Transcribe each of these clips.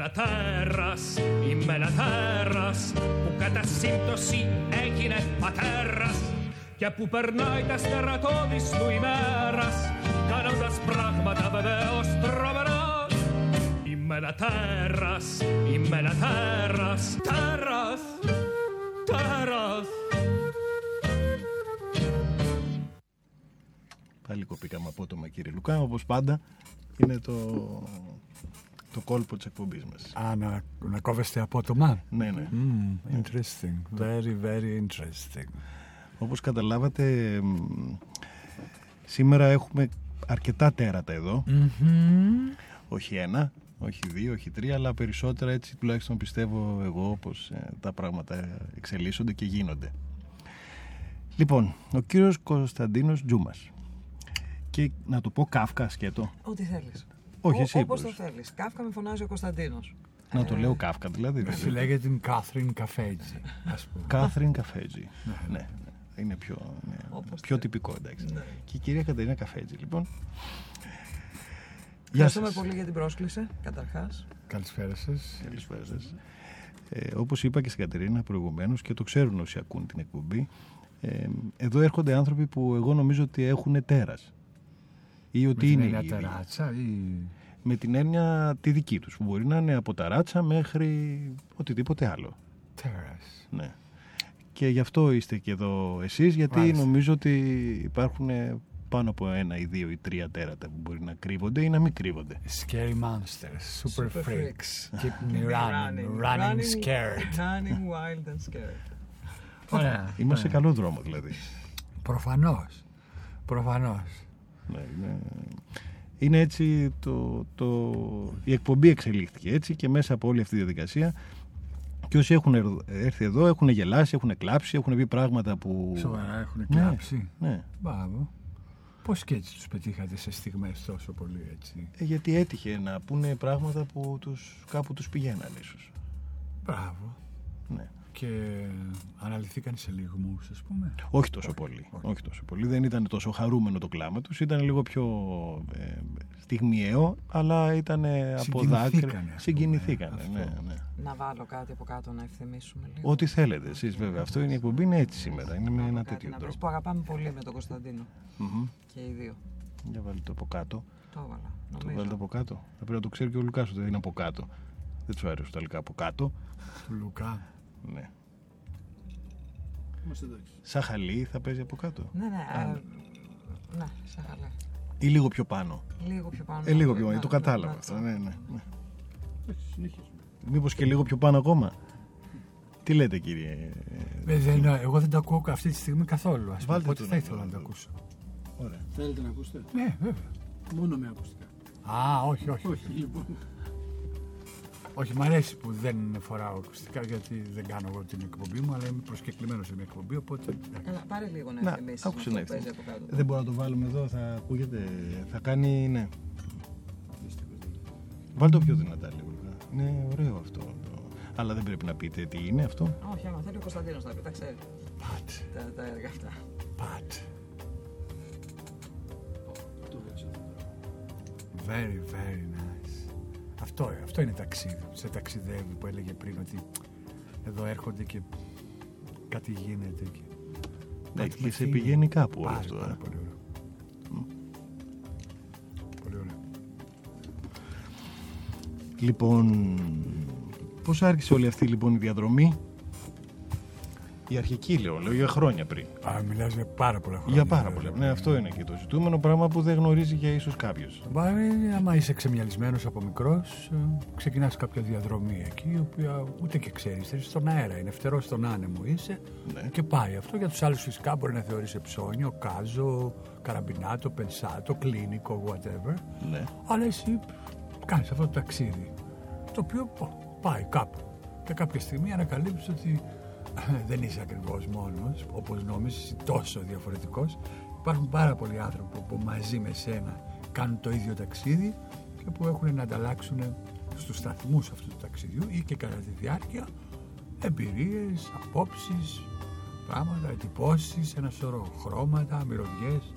ένα τέρας, είμαι ένα τέρας που κατά σύμπτωση έγινε πατέρας και που περνάει τα στερατώδης του ημέρας κάνοντας πράγματα βεβαίως τρομερά. Είμαι ένα τέρας, είμαι ένα τέρας, τέρας, τέρας. Πάλι κοπήκαμε απότομα κύριε Λουκά, όπως πάντα. Είναι το, το κόλπο της εκπομπής μας. Α, να, να κόβεστε απότομα. Ναι, ναι. Mm, interesting. Very, very interesting. Όπως καταλάβατε, μ, σήμερα έχουμε αρκετά τέρατα εδώ. Όχι ένα, όχι δύο, όχι τρία, αλλά περισσότερα έτσι τουλάχιστον πιστεύω εγώ πως ε, τα πράγματα εξελίσσονται και γίνονται. Λοιπόν, ο κύριος Κωνσταντίνος Τζούμας. Και να το πω Κάφκα σκέτο. Ό,τι θέλεις. Όχι, εσύ Όπως είπες. το θέλεις. Κάφκα με φωνάζει ο Κωνσταντίνος. Να το λέω Κάφκα δηλαδή. δεν Εσύ είναι. λέγεται την Κάθριν Καφέτζη, ας πούμε. Κάθριν Καφέτζη. ναι, ναι. Είναι πιο, ναι, Όπως πιο θε- τυπικό, εντάξει. Ναι. Και η κυρία Κατερίνα Καφέτζη, λοιπόν. Γεια Ευχαριστούμε σας. πολύ για την πρόσκληση, καταρχάς. Καλησπέρα σας. Καλησπέρα σας. Ε, όπως είπα και στην Κατερίνα προηγουμένως και το ξέρουν όσοι ακούν την εκπομπή, ε, εδώ έρχονται άνθρωποι που εγώ νομίζω ότι έχουν τέρας. Ή Με ότι την είναι έννοια ίδιοι. τεράτσα ή... Με την έννοια τη δική τους, που μπορεί να είναι από τα ράτσα μέχρι οτιδήποτε άλλο. Τέρας. Ναι. Και γι' αυτό είστε και εδώ εσείς, γιατί Μάλιστα. νομίζω ότι υπάρχουν πάνω από ένα ή δύο ή τρία τέρατα που μπορεί να κρύβονται ή να μην κρύβονται. Scary monsters, super, Super freaks. Keep me running, running scared. Running wild and scared. Ωραία. Είμαστε σε καλό δρόμο δηλαδή. Προφανώς. Προφανώς. Ναι, είναι... είναι έτσι το, το... η εκπομπή εξελίχθηκε έτσι και μέσα από όλη αυτή τη διαδικασία και όσοι έχουν ερ- έρθει εδώ έχουν γελάσει, έχουν κλάψει, έχουν πει πράγματα που... Σοβαρά έχουν Ναι, κλάψει. ναι. Μπράβο. Πώς και έτσι τους πετύχατε σε στιγμές τόσο πολύ έτσι; Ε, γιατί έτυχε να πούνε πράγματα που τους, κάπου τους πηγαίναν ίσως. Μπράβο. Ναι. Και αναλυθήκαν σε λιγμούς, ας πούμε. Όχι τόσο πολύ. Όχι. τόσο πολύ. Δεν ήταν τόσο χαρούμενο το κλάμα τους. Ήταν λίγο πιο ε, στιγμιαίο, αλλά ήταν ε, από Συγκινηθήκανε, δάκρυ. ας πούμε. Συγκινηθήκανε. Αυτό. Ναι, ναι. Να βάλω κάτι από κάτω να ευθυμίσουμε λίγο. Ό,τι θέλετε εσείς βέβαια. Αυτό είναι η εκπομπή, είναι έτσι σήμερα. Είναι με Βάλω ένα κάτι τέτοιο να βρεις τρόπο. που αγαπάμε πολύ με τον Κωνσταντίνο. Μμμ. Και οι δύο. Για βάλτε το από κάτω. Το έβαλα. Το Νομίζω. βάλτε από κάτω. Θα πρέπει να το ξέρει και ο Λουκάς ότι είναι από κάτω. Δεν του αρέσουν τα ελληνικά από κάτω. Του Λουκά. Ναι. Είμαστε εντάξει. Σαν χαλί θα παίζει από κάτω. Ναι, ναι. ε, ναι, σαν χαλέ. Ή λίγο πιο πάνω. Λίγο πιο πάνω. Ε, λίγο πιο Ναι, πάνω. Το ναι, κατάλαβα ναι, αυτό. ναι. Ναι, ναι. ναι. Εντάξει, συνεχίζουμε. Μήπως και λίγο πιο πάνω ακόμα. Τι λέτε κύριε. Ε, δεν, εγώ δεν το ακούω αυτή τη στιγμή καθόλου. Ας πούμε, Βάλτε οπότε το θα να ήθελα το- να το ακούσω. Ωραία. Θέλετε να ακούσετε; Ναι, βέβαια. Μόνο με ακουστικά. Α, όχι, όχι. Όχι, λοιπόν. Όχι, μ' αρέσει που δεν φοράω ακουστικά γιατί δεν κάνω εγώ την εκπομπή μου, αλλά είμαι προσκεκλημένος σε μια εκπομπή. Οπότε. Έλα, πάρε λίγο να Να, ευθυμίσεις άκουσε αυτό να που παίζει ευθυμίσεις. από κάτω. Δεν μπορώ να το βάλουμε εδώ, θα ακούγεται. Θα κάνει. Ναι. Βάλτε το πιο δυνατά λίγο. Είναι ωραίο αυτό. το- Αλλά δεν πρέπει να πείτε τι είναι αυτό. Όχι, άμα θέλει ο Κωνσταντίνος να πει, τα ξέρει. Πατ, Τα, τα έργα αυτά. πατ. Το κάτσε εδώ. Very, very nice. Αυτό, αυτό είναι ταξίδι. Σε ταξιδεύει που έλεγε πριν ότι εδώ έρχονται και κάτι γίνεται. Και... Ναι, Κάτι και με σε φύγει. πηγαίνει κάπου όλο Πάρα, αυτό. πάρα ε. πολύ ωραίο. Πολύ ωραίο. Λοιπόν, πώς άρχισε όλη αυτή λοιπόν η διαδρομή; Η αρχική λέω, λέω για χρόνια πριν. Α, μιλάς για πάρα πολλά χρόνια. Για πάρα δηλαδή. πολλά. Ναι, αυτό είναι και το ζητούμενο πράγμα που δεν γνωρίζει για ίσως κάποιος. Μπορεί, άμα είσαι ξεμυαλισμένος από μικρός, ε, ξεκινάς κάποια διαδρομή εκεί, η οποία ούτε και ξέρεις, είσαι στον αέρα, είναι φτερός στον άνεμο είσαι Ναι. και πάει. Αυτό για τους άλλους φυσικά μπορεί να θεωρείς ψώνιο, κάζο, καραμπινάτο, πενσάτο, κλίνικο, whatever. Ναι. Αλλά εσύ κάνεις αυτό το ταξίδι, το οποίο πο, πάει κάπου. Και κάποια στιγμή ανακαλύπτεις ότι ε, δεν είσαι ακριβώς μόνος, όπως νόμιζες, είσαι τόσο διαφορετικός. Υπάρχουν πάρα πολλοί άνθρωποι που μαζί με σένα κάνουν το ίδιο ταξίδι και που έχουν να ανταλλάξουν στους σταθμούς αυτού του ταξιδιού ή και κατά τη διάρκεια εμπειρίες, απόψεις, πράγματα, εντυπώσεις, ένα σωρό χρώματα, μυρωδιές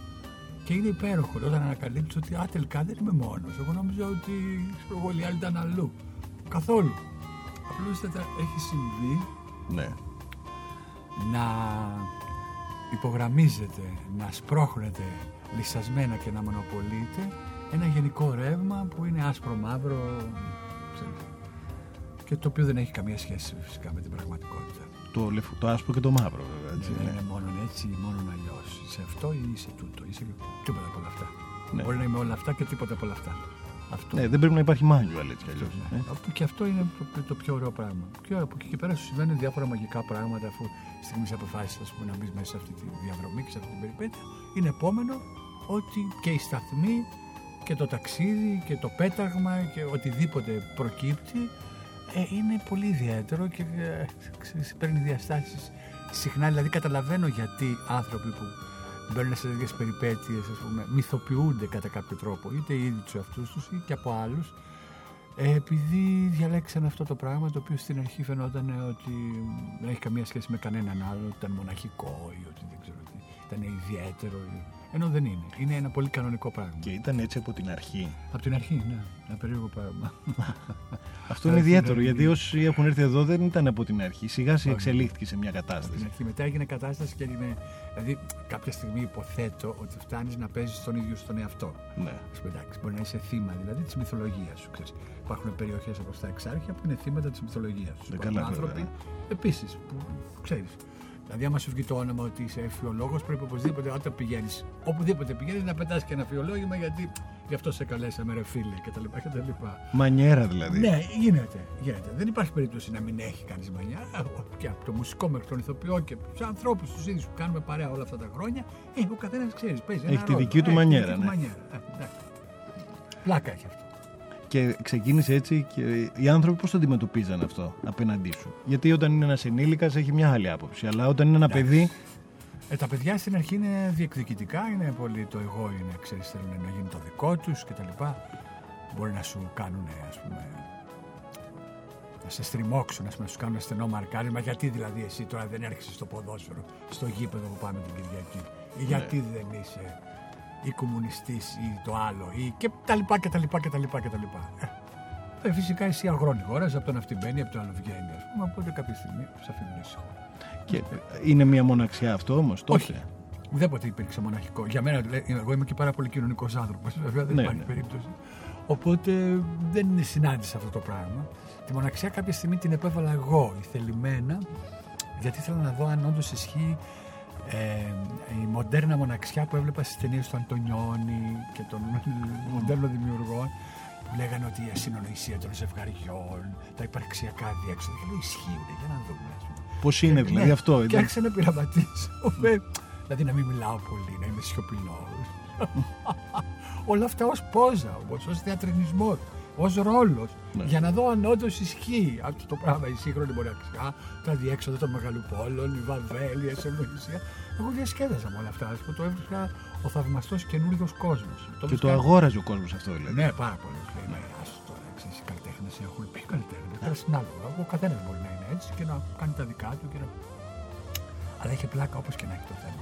και είναι υπέροχο όταν ανακαλύπτεις ότι α, τελικά δεν είμαι μόνος. Εγώ νόμιζα ότι ξέρω εγώ, οι άλλοι ήταν αλλού. Καθόλου. Απλούστατα έχει συμβεί Ναι. Να υπογραμμίζεται, να σπρώχνεται λυσασμένα και να μονοπολείται ένα γενικό ρεύμα που είναι άσπρο μαύρο ξέρεις, και το οποίο δεν έχει καμία σχέση φυσικά με την πραγματικότητα. Το, λευ- το άσπρο και το μαύρο, βέβαια. Έτσι, Δεν ναι. είναι μόνο έτσι ή μόνο αλλιώς. Είσαι αυτό ή είσαι τούτο. Είσαι τίποτα από όλα αυτά. Ναι. Μπορεί να είμαι όλα αυτά και τίποτα από όλα αυτά. Αυτό. Ναι, δεν πρέπει να υπάρχει μάγιο, έτσι κι αλλιώς, Ναι. ε. Αυτό- Και αυτό είναι το, το πιο ωραίο πράγμα. Και από εκεί και πέρα σου συμβαίνουν διάφορα μαγικά πράγματα αφού στιγμή αποφάσισε ας πούμε, να μπεις μέσα σε αυτή τη διαδρομή και σε αυτή την περιπέτεια. Είναι επόμενο ότι και οι σταθμοί και το ταξίδι και το πέταγμα και οτιδήποτε προκύπτει ε, είναι πολύ ιδιαίτερο και ε, ξέρεις, παίρνει διαστάσεις συχνά. Δηλαδή καταλαβαίνω γιατί άνθρωποι που μπαίνουν σε τέτοιες περιπέτειες ας πούμε, μυθοποιούνται κατά κάποιο τρόπο είτε οι ίδιοι τους εαυτούς τους ή και από άλλους ε, επειδή διαλέξαν αυτό το πράγμα το οποίο στην αρχή φαινόταν ε, ότι δεν έχει καμία σχέση με κανέναν άλλο, ότι ήταν μοναχικό ή ότι δεν ξέρω τι, ήταν ιδιαίτερο. Ή... Ενώ δεν είναι. Είναι ένα πολύ κανονικό πράγμα. Και ήταν έτσι από την αρχή. Από την αρχή, ναι. Ένα περίεργο πράγμα. Αυτό είναι Αυτή ιδιαίτερο είναι η- γιατί όσοι έχουν έρθει εδώ δεν ήταν από την αρχή. Σιγά σιγά Όχι. εξελίχθηκε σε μια Από την κατάσταση. αρχή. Μετά έγινε κατάσταση και έγινε. Δηλαδή, κάποια στιγμή υποθέτω ότι φτάνεις να παίζεις τον ίδιο στον εαυτό. Ναι. Ας πούμε, εντάξει, μπορεί να είσαι θύμα δηλαδή της μυθολογίας σου. Ξέρεις. Υπάρχουν περιοχές όπως τα Εξάρχεια που είναι θύματα της μυθολογίας του. Ε, Υπάρχουν καλά, άνθρωποι βέβαια. επίσης που ξέρεις. Δηλαδή, άμα σου βγει το όνομα ότι είσαι εφιολόγος, πρέπει οπωσδήποτε όταν πηγαίνεις, οπουδήποτε πηγαίνεις, να πετάς και ένα φιολόγημα γιατί γι' αυτό σε καλέσαμε, ρε φίλε κτλ. κτλ. Μανιέρα δηλαδή. Ναι, γίνεται, γίνεται. Δεν υπάρχει περίπτωση να μην έχει κανείς μανιά. Και από το μουσικό μέχρι τον ηθοποιό και τους ανθρώπους τους ίδιους που κάνουμε παρέα όλα αυτά τα χρόνια, ε, ο καθένας ξέρεις, παίζει. Έχει ένα τη ρόλο. δική του Ε, μανιέρα, τη δική του ναι. μανιέρα. Ε, εντάξει. Πλάκα έχει αυτό. Και ξεκίνησε έτσι και οι άνθρωποι πώς το αντιμετωπίζαν αυτό απέναντί σου; Γιατί όταν είναι ένας ενήλικας έχει μια άλλη άποψη. Αλλά όταν είναι ένα Εντάξει. παιδί. Ε, τα παιδιά στην αρχή είναι διεκδικητικά, είναι πολύ το εγώ είναι, ξέρεις, θέλουν να γίνει το δικό τους και τα λοιπά. Μπορεί να σου κάνουν, ας πούμε, να σε στριμώξουν, ας πούμε, να σου κάνουν στενό μαρκάρισμα. Γιατί δηλαδή εσύ τώρα δεν έρχεσαι στο ποδόσφαιρο, στο γήπεδο που πάμε την Κυριακή; Ή γιατί δεν είσαι ή κομμουνιστής ή το άλλο ή και τα λοιπά και τα λοιπά και τα λοιπά και τα λοιπά. Ε, ε, φυσικά εσύ αγρόνι χώρας, από τον αυτή μπαίνει, από το άλλο βγαίνει, ας πούμε, οπότε κάποια στιγμή σε αφήνουν ήσυχο. Και είναι μια μοναξιά αυτό όμως τότε; Όχι. Ουδέποτε υπήρξε μοναχικό. Για μένα, λέει, εγώ είμαι και πάρα πολύ κοινωνικός άνθρωπος. Βέβαια δεν Ναι, υπάρχει ναι. περίπτωση. Οπότε δεν συνάντησα αυτό το πράγμα. Τη μοναξιά κάποια στιγμή την επέβαλα εγώ, θελημένα, γιατί ήθελα να δω αν όντως ισχύει ε, η μοντέρνα μοναξιά που έβλεπα στις ταινίες του Αντωνιώνη και των μοντέρνων δημιουργών που λέγανε ότι η ασυνονοησία των ζευγαριών, τα υπαρξιακά διέξοδα. Και λέω ισχύουν, για να δούμε. ας πούμε. Πώς είναι Και- δηλαδή ναι, αυτό. Και ήταν- άρχισα να πειραματίσω. με- δηλαδή να μην μιλάω πολύ, να είμαι σιωπηλός. Όλα αυτά ως πόζα όμως, ως θεατρινισμός, ως ρόλος. Ναι. Για να δω αν όντως ισχύει αυτό το πράγμα, η σύγχρονη μοναξιά, τα διέξοδα των μεγαλοπόλων, η Βαβέλη, η Ασυνοησία. Εγώ διασκέδαζα με όλα αυτά. Ας πούμε, το έβρισκα ο θαυμαστός καινούριο κόσμος. Και το αγόραζε ο κόσμος αυτό δηλαδή. Ναι, πάρα πολύ. Λέει, ναι, άστο τώρα, ξέρεις, οι καλλιτέχνες έχουν πει καλλιτέχνες. Τώρα συνάλογα. Ο καθένας μπορεί να είναι έτσι και να κάνει τα δικά του. Και να... Αλλά έχει πλάκα όπως και να έχει το θέμα.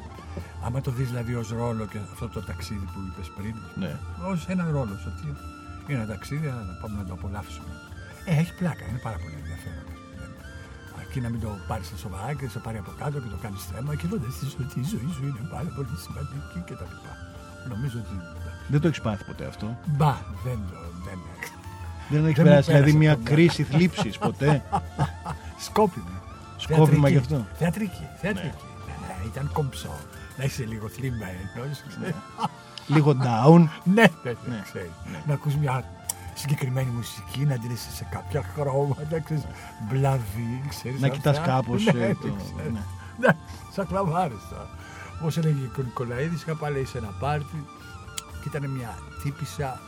Άμα το δεις δηλαδή ως ρόλο και αυτό το ταξίδι που είπες πριν, Ναι. ως ένα ρόλο, ότι είναι ένα ταξίδι, αλλά να πάμε να το απολαύσουμε. Ε, έχει πλάκα, είναι πάρα πολύ ενδιαφέρον. Δεν- Αρκεί να μην το πάρεις στα σοβαρά και σε πάρει από κάτω και το κάνεις θέμα και τότε στη ζωή, η ζωή σου είναι πάρα πολύ σημαντική κτλ. Νομίζω ότι. εντάξει. Δεν το έχεις πάθει ποτέ αυτό; Μπα, δεν το. Δεν, Δεν έχεις Δεν μου περάσει δηλαδή πέρασε μια το κρίση θλίψης ποτέ; Σκόπιμη. Σκόπιμα Θεατρική. γι' αυτό. Θεατρική. θεατρική. Ναι, ήταν κομψό. Να είσαι λίγο θλιμμένος. Λίγο down. ναι, ναι, Ναι, ναι, ξέρεις. ναι. Να ακούς μια συγκεκριμένη μουσική, να την είσαι σε κάποια χρώματα, ξέρεις, μπλαβή, ξέρεις. Να αυτά. κοιτάς κάπως, Ναι, ε, το το- ξέρεις. ναι. Ναι, σαν κλαβάρες τώρα. Όπως έλεγε και ο Νικολαίδης, είχα πάλι σε ένα πάρτι και ήταν μια τύπησα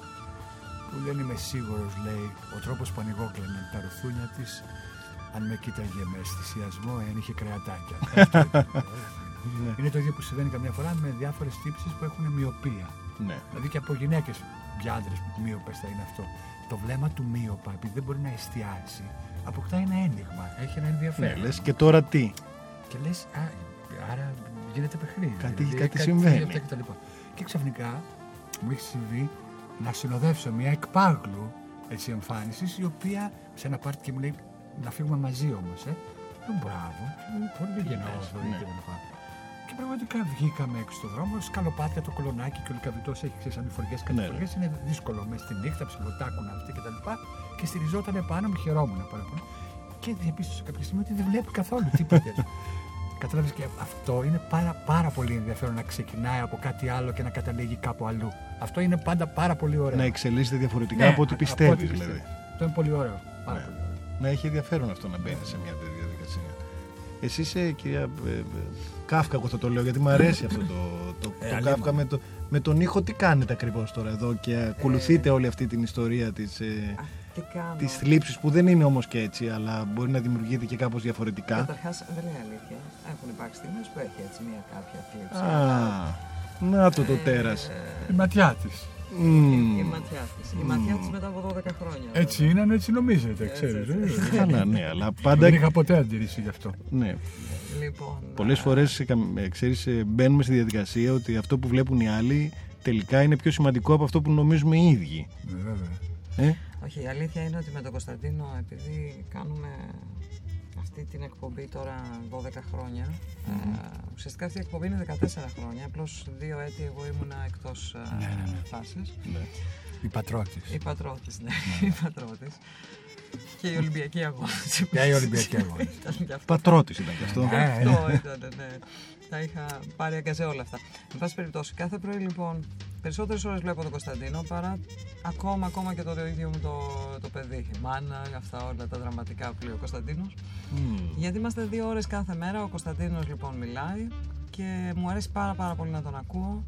που δεν είμαι σίγουρος, λέει, ο τρόπος που ανοιγόκλαινε τα ρουθούνια της, αν με κοίταγε με αισθησιασμό, αν είχε κρεατάκια. Αυτό ήταν. Ναι. Είναι το ίδιο που συμβαίνει καμιά φορά με διάφορες τύψεις που έχουν μοιοπία. Ναι. Δηλαδή και από γυναίκες για άντρες μείωπες θα είναι αυτό. Το βλέμμα του μείωπα, επειδή δεν μπορεί να εστιάσει, αποκτά ένα ένιγμα. Έχει ένα Ναι, ενδιαφέρον. λες και τώρα τι; Και λες, άρα γίνεται παιχνίδι. Κάτι- δηλαδή, κάτι συμβαίνει. αυτά Και, τα λοιπά. και ξαφνικά μου έχει συμβεί να συνοδεύσω μια εκπάγλου έτσι, εμφάνισης η οποία σε ένα πάρτι και μου λέει να φύγουμε μαζί όμως ε. Λέω μπράβο, και πολύ δεν γεννάω αυτό ναι. Και δεν πάω. Και πραγματικά βγήκαμε έξω στον δρόμο, σκαλοπάτια το κολονάκι και ο λικαβητός έχει ξέρεις ανηφοριές Ναι, κατηφοριές, είναι δύσκολο μες στη νύχτα, ψιλοτάκουν αυτοί και τα λοιπά και στηριζόταν πάνω μου, χαιρόμουν πάρα πολύ. Και διαπίστωσα κάποια στιγμή ότι δεν βλέπει καθόλου τίποτα. Κατάλαβε και αυτό είναι πάρα, πάρα πολύ ενδιαφέρον να ξεκινάει από κάτι άλλο και να καταλήγει κάπου αλλού. Αυτό είναι πάντα πάρα πολύ ωραίο. Να εξελίσσεται διαφορετικά Ναι, από ό,τι από πιστεύεις, ό,τι δηλαδή. πιστεύεις. Αυτό είναι πολύ ωραίο. Πάρα Ναι. πολύ ωραίο. Να έχει ενδιαφέρον αυτό να μπαίνει σε μια τέτοια διαδικασία. Εσύ είσαι κυρία ε, ε, Κάφκα, εγώ θα το λέω γιατί μου αρέσει αυτό το, το, Ε, το αλίμονο. Κάφκα με, το, με τον ήχο. Τι κάνετε ακριβώς τώρα εδώ και ακολουθείτε όλη αυτή την ιστορία της. Ε, Α, τι κάνω. Τις θλίψεις που δεν είναι όμως και έτσι αλλά μπορεί να δημιουργείται και κάπως διαφορετικά Καταρχάς, δεν λέει αλήθεια. Έχουν υπάρξει στιγμές που έχει έτσι μια κάποια θλίψη. Α, να το το τέρας Η ματιά της. Μμμ. Η ματιά της. Η ματιά της μετά από 12 χρόνια. Έτσι είναι, αν έτσι νομίζετε, Έτσι, ξέρεις. έτσι. ε. Καλά ναι αλλά Δεν πάντα είχα ποτέ αντίρρηση γι' αυτό. ναι, Λοιπόν. Πολλές α, φορές ε, καμ- ε, ξέρεις, ε, μπαίνουμε στη διαδικασία ότι αυτό που βλέπουν οι άλλοι τελικά είναι πιο σημαντικό από αυτό που νομίζουμε οι ίδιοι. Ε, Βέβαια. Ε; Όχι, η αλήθεια είναι ότι με τον Κωνσταντίνο, επειδή κάνουμε αυτή την εκπομπή τώρα 12 χρόνια, ε, ουσιαστικά αυτή η εκπομπή είναι 14 χρόνια, απλώς δύο έτη εγώ ήμουνα εκτός ε, Ναι, ναι, ναι. φάσης. Η πατρότης. Η πατρότης, ναι, η πατρότης. Και η Ολυμπιακή αγώνες. Ποια η Ολυμπιακή αγώνες. Ήταν και αυτό. Πατρότης ήταν και αυτό. Ε, Αυτό ήταν, ναι. Τα είχα πάρει αγκαζέ όλα αυτά. Εν πάση περιπτώσει, κάθε πρωί λοιπόν περισσότερες ώρες βλέπω τον Κωνσταντίνο παρά ακόμα, ακόμα και το ίδιο μου το, το παιδί. Η μάνα, αυτά όλα τα δραματικά που λέει ο Κωνσταντίνος. Μμ. Γιατί είμαστε δύο ώρες κάθε μέρα. Ο Κωνσταντίνος λοιπόν μιλάει και μου αρέσει πάρα, πάρα πολύ να τον ακούω.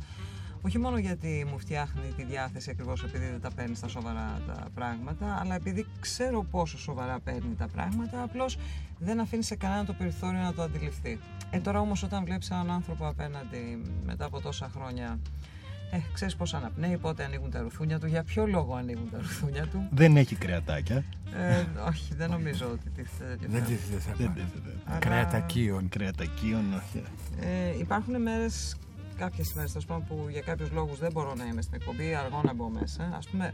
Όχι μόνο γιατί μου φτιάχνει τη διάθεση ακριβώς επειδή δεν τα παίρνει στα σοβαρά τα πράγματα, αλλά επειδή ξέρω πόσο σοβαρά παίρνει τα πράγματα, απλώς δεν αφήνει σε κανένα το περιθώριο να το αντιληφθεί. Ε, τώρα όμως όταν βλέπεις έναν άνθρωπο απέναντι μετά από τόσα χρόνια, ε, ξέρεις πώς αναπνέει, πότε ανοίγουν τα ρουθούνια του, για ποιο λόγο ανοίγουν τα ρουθούνια του. Δεν έχει κρεατάκια. Ε, όχι, δεν νομίζω ότι τίθεται τέτοιο Δεν θέμα. τίθεται Δεν θέμα. τίθεται. Αλλά- Κρεατακίων. Κρεατακίων, όχι. Ε, υπάρχουν μέρες, κάποιες μέρες τέλο πάντων, που για κάποιους λόγους δεν μπορώ να είμαι στην εκπομπή, αργό να μπω μέσα. Α πούμε,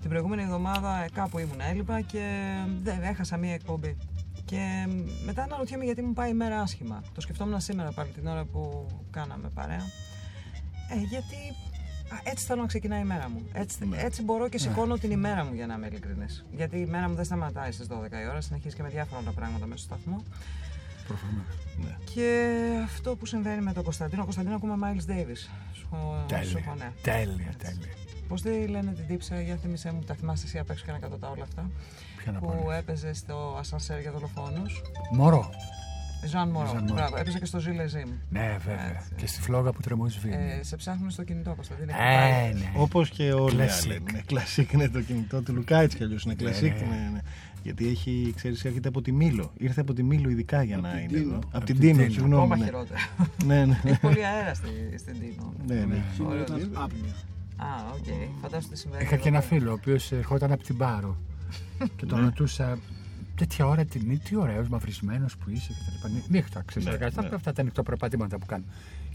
την προηγούμενη εβδομάδα ε, κάπου ήμουν έλειπα και δεν έχασα μία εκπομπή. Και μετά αναρωτιέμαι γιατί μου πάει η μέρα άσχημα. Το σκεφτόμουν σήμερα πάλι την ώρα που κάναμε παρέα. Ε, γιατί α, έτσι θέλω να ξεκινάει η μέρα μου. Έτσι, Ναι. έτσι μπορώ και σηκώνω την ημέρα μου για να είμαι ειλικρινής. Γιατί η μέρα μου δεν σταματάει στις 12 η ώρα, συνεχίζει και με διάφορα άλλα πράγματα μέσα στο σταθμό. Προφανώς. Ναι. Και αυτό που συμβαίνει με τον Κωνσταντίνο, ο Κωνσταντίνο ακούμε Miles Davis. Σου, σου Τέλεια. έχω, ναι. Τέλεια, τέλεια. Πώς δεν λένε την τύψα, για θύμισέ μου, τα θυμάσαι εσύ απ' έξω και να κατωτά όλα αυτά. Ποια να που πω. έπαιζε στο ασανσέρ για δολοφόνους. Μωρό. Ζαν Μορό. Ζαν Μορό. Μπράβο, έπαιζε και στο Jules et Jim. Ναι, βέβαια. Έτσι. Και στη φλόγα που τρεμοσβήνει. Ε, σε ψάχνουν στο κινητό, Κωνσταντίνο. Ε, ναι. Όπως και όλοι οι Classic. άλλοι. Ναι, classic είναι το κινητό του Λουκά έτσι κι αλλιώς είναι Ναι, classic. ναι. Ναι, ναι. Γιατί έχει, ξέρεις, έρχεται από τη Μήλο. Ήρθε από τη Μήλο ειδικά για να την είναι Τίνο. εδώ. Από Απ' την την Τίνο, Τίνο. συγγνώμη. Ακόμα ναι. χειρότερα. Ναι, ναι. Έχει πολύ αέρα στη, στην Τίνο. ναι, ναι. Σήμερα Ωραίο. ήταν άπνοια. Α, οκ. Φαντάζομαι τι συμβαίνει. Είχα και ένα εδώ. φίλο ο οποίος ερχόταν από την Πάρο και τον Ναι. ρωτούσα τέτοια ώρα την τι ωραίος, μαυρισμένος που είσαι και τα λοιπά. Νύχτα, ξέρεις. Ναι, αυτά, ναι. αυτά τα νυχτοπρεπατήματα που κάνω.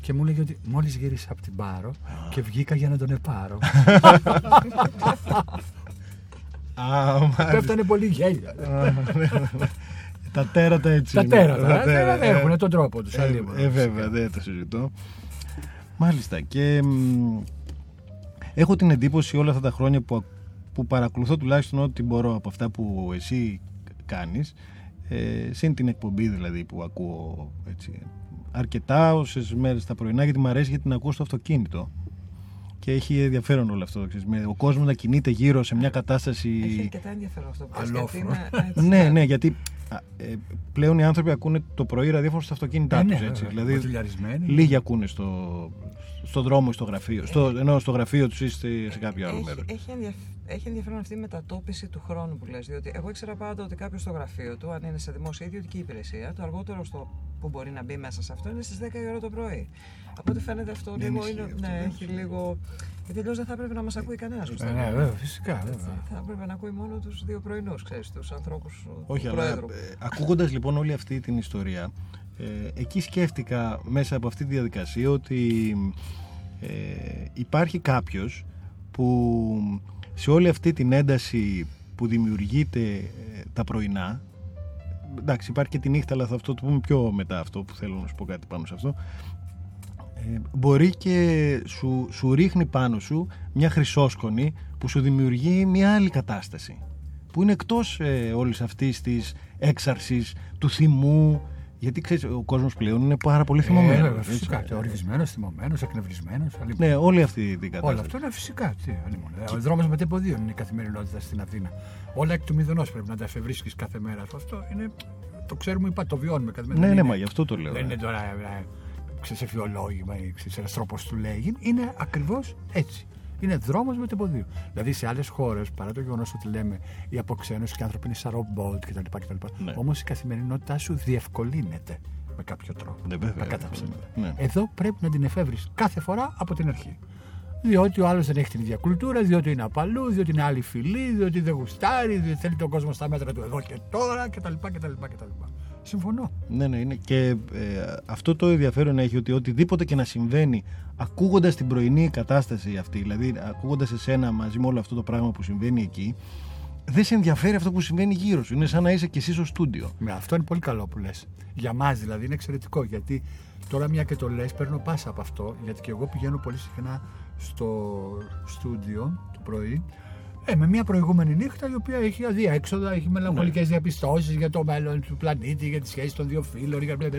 Και μου έλεγε ότι μόλις γύρισα από την Πάρο και βγήκα για να τον επάρω. Α, μάλιστα. Πέφτανε πολύ γέλια. Τα τέρατα έτσι. Τα είναι. τέρατα, τέρατα, ε, ε. έχουν τον τρόπο τους. Ε, ε, βέβαια, δεν το συζητώ. Μάλιστα. Και μ, έχω την εντύπωση όλα αυτά τα χρόνια που, που παρακολουθώ τουλάχιστον ό,τι μπορώ από αυτά που εσύ κάνεις ε, συν την εκπομπή δηλαδή που ακούω έτσι, αρκετά όσες μέρες τα πρωινά γιατί μου αρέσει γιατί την ακούω στο αυτοκίνητο και έχει ενδιαφέρον όλο αυτό. Ξέρεις, με, ο κόσμος να κινείται γύρω σε μια κατάσταση... Έχει αρκετά ενδιαφέρον αυτό που λες, Αλόφρο. γιατί είναι έτσι, Ναι, ναι, γιατί α, ε, πλέον οι άνθρωποι ακούνε το πρωί ραδιόφωνο στα αυτοκίνητά Ε, τους, ναι, έτσι. βέβαια, Δηλαδή, μποτιλιαρισμένοι. λίγοι ακούνε στο, στο δρόμο ή στο γραφείο. Στο, ενώ στο γραφείο τους ή σε σε κάποιο άλλο έχει, μέρος. έχει, ενδιαφ... έχει ενδιαφέρον αυτή η μετατόπιση του χρόνου που λες, διότι εγώ ήξερα πάντα ότι κάποιος στο γραφείο του, αν είναι σε δημόσια ή ιδιωτική υπηρεσία, το αργότερο στο που μπορεί να μπει μέσα σε αυτό είναι στις 10 η ώρα το πρωί. Από ό,τι φαίνεται αυτό Δεν λίγο ισχύει είναι, αυτό, ναι, δεν έχει λίγο... Γιατί αλλιώς δεν θα έπρεπε να μας ακούει κανένας. Ε, πιστεύω. Ναι, βέβαια, φυσικά. βέβαια. Θα έπρεπε να ακούει μόνο τους δύο πρωινούς, ξέρεις, τους ανθρώπους του Όχι, αλλά Πρόεδρου. ε, ακούγοντας λοιπόν όλη αυτή την ιστορία, ε, εκεί σκέφτηκα μέσα από αυτή τη διαδικασία ότι ε, υπάρχει κάποιος που σε όλη αυτή την ένταση που δημιουργείται ε, τα πρωινά, εντάξει υπάρχει και τη νύχτα αλλά θα αυτό το πούμε πιο μετά αυτό που θέλω να σου πω κάτι πάνω σε αυτό, ε, μπορεί και σου, σου ρίχνει πάνω σου μια χρυσόσκονη που σου δημιουργεί μια άλλη κατάσταση που είναι εκτός ε, όλης αυτής της έξαρσης, του θυμού γιατί ξέρεις ο κόσμος πλέον είναι πάρα πολύ θυμωμένος. Ε, έτσι. φυσικά. Και οργισμένος, θυμωμένος, εκνευρισμένος. Ναι, όλη αυτή την κατάσταση. Όλα αυτό είναι φυσικά. Τι, αλλήμον. Ε, Ο δρόμος μετεποδίων είναι η καθημερινότητα στην Αθήνα. Όλα εκ του μηδενός πρέπει να τα εφευρίσκεις κάθε μέρα. Αυτό είναι. Το ξέρουμε, είπα, το βιώνουμε καθημερινά. Ναι, Δεν ναι, είναι- μα γι' αυτό το λέω. Δεν ε. είναι τώρα ε, ξέρεις, εφιολόγημα ή ξέρεις, ένας τρόπος του λέγει. Είναι ακριβώς έτσι. Είναι δρόμος μετεποδίου. Δηλαδή σε άλλες χώρες, παρά το γεγονός ότι λέμε η αποξένωση και οι άνθρωποι είναι σαν ρομπότ κτλ. κτλ Ναι. Όμως η καθημερινότητά σου διευκολύνεται με κάποιο τρόπο. Ναι, βέβαια. Κακά τα ψέματα. Ναι. Εδώ πρέπει να την εφεύρεις κάθε φορά από την αρχή. Διότι ο άλλος δεν έχει την ίδια κουλτούρα, διότι είναι απαλού, διότι είναι άλλη φυλή, διότι δεν γουστάρει, διότι θέλει τον κόσμο στα μέτρα του εδώ και τώρα κτλ. κτλ, κτλ. Συμφωνώ. Ναι, ναι, είναι. Και ε, αυτό το ενδιαφέρον έχει ότι οτιδήποτε και να συμβαίνει, ακούγοντας την πρωινή κατάσταση αυτή, δηλαδή ακούγοντας εσένα μαζί με όλο αυτό το πράγμα που συμβαίνει εκεί, δεν σε ενδιαφέρει αυτό που συμβαίνει γύρω σου. Είναι σαν να είσαι κι εσύ στο στούντιο. Με αυτό είναι πολύ καλό που λες. Για μας δηλαδή είναι εξαιρετικό γιατί τώρα μια και το λες, παίρνω πάσα από αυτό γιατί και εγώ πηγαίνω πολύ συχνά στο στούντιο το πρωί. Ε, με μια προηγούμενη νύχτα η οποία έχει αδιέξοδα, έχει μελαγχολικές διαπιστώσεις για το μέλλον του πλανήτη, για τη σχέση των δύο φίλων, για, για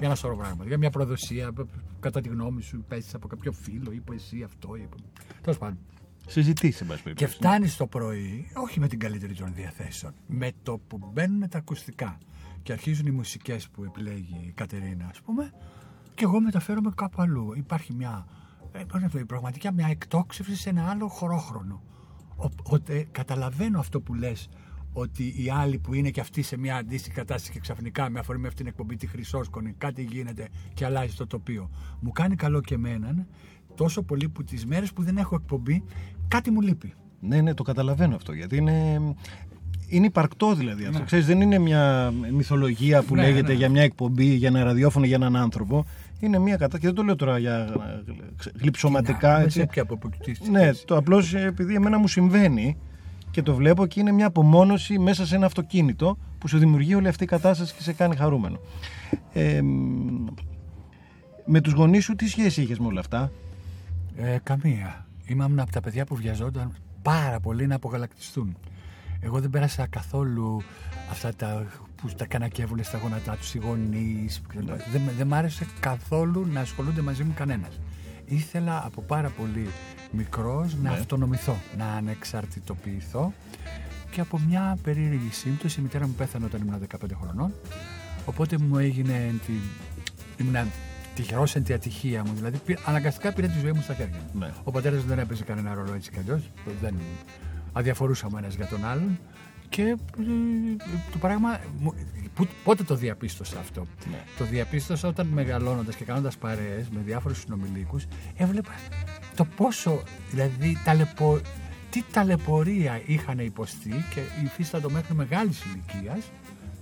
ένα σωρό πράγματα. Για μια προδοσία, κατά τη γνώμη σου, πέσει από κάποιο φίλο, είπε εσύ αυτό. Είπε... Τέλος πάντων. Συζητήσεις, εν πάση Και περιπτώσει. φτάνει το πρωί, όχι με την καλύτερη των διαθέσεων, με το που μπαίνουν τα ακουστικά και αρχίζουν οι μουσικές που επιλέγει η Κατερίνα, ας πούμε, και εγώ μεταφέρομαι κάπου αλλού. Υπάρχει μια, ε, πώς να το πω, πραγματικά μια εκτόξευση σε ένα άλλο χωρόχρονο. Οπότε καταλαβαίνω αυτό που λες, ότι οι άλλοι που είναι και αυτοί σε μια αντίστοιχη κατάσταση και ξαφνικά με αφορμή αυτή την εκπομπή τη χρυσόσκονη, κάτι γίνεται και αλλάζει το τοπίο. Μου κάνει καλό και εμένα τόσο πολύ που τις μέρες που δεν έχω εκπομπή, κάτι μου λείπει. Ναι, ναι, το καταλαβαίνω αυτό. Γιατί είναι, είναι υπαρκτό δηλαδή αυτό. Ναι. Ξέρεις, δεν είναι μια μυθολογία που Ναι, λέγεται ναι. για μια εκπομπή, για ένα ραδιόφωνο, για έναν άνθρωπο. Είναι μια κατάσταση. Και δεν το λέω τώρα για ε, γλυψωματικά. Να, έτσι. σε ποια από που τις- Ναι, το απλώς επειδή εμένα μου συμβαίνει και το βλέπω και είναι μια απομόνωση μέσα σε ένα αυτοκίνητο που σου δημιουργεί όλη αυτή η κατάσταση και σε κάνει χαρούμενο. Ε, μ, με τους γονείς σου τι σχέση είχες με όλα αυτά; Ε, καμία. Ήμουν από τα παιδιά που βιαζόταν πάρα πολύ να απογαλακτιστούν. Εγώ δεν πέρασα καθόλου αυτά τα που τα κανακεύουν στα γόνατά τους οι γονείς. Δεν, με- δεν μ' άρεσε καθόλου να ασχολούνται μαζί μου κανένας. Ήθελα από πάρα πολύ μικρός να αυτονομηθώ, να ανεξαρτητοποιηθώ και από μια περίεργη σύμπτωση η μητέρα μου πέθανε όταν ήμουν 15 χρονών οπότε μου έγινε εν τη... ήμουν τυχερός εν τη ατυχία μου δηλαδή πή- αναγκαστικά πήρε τη ζωή μου στα χέρια μου Ναι. ο πατέρας δεν έπαιζε κανένα ρόλο έτσι κι αλλιώς. Δεν αδιαφορούσαμε ένας για τον άλλον. Και ε, το πράγμα. μου- που- Πότε το διαπίστωσα αυτό; Ναι. Το διαπίστωσα όταν μεγαλώνοντας και κάνοντας παρέες με διάφορους συνομιλίκους, έβλεπα το πόσο. Δηλαδή, ταλαιπω, τι ταλαιπωρία είχαν υποστεί και υφίστατο μέχρι μεγάλης ηλικίας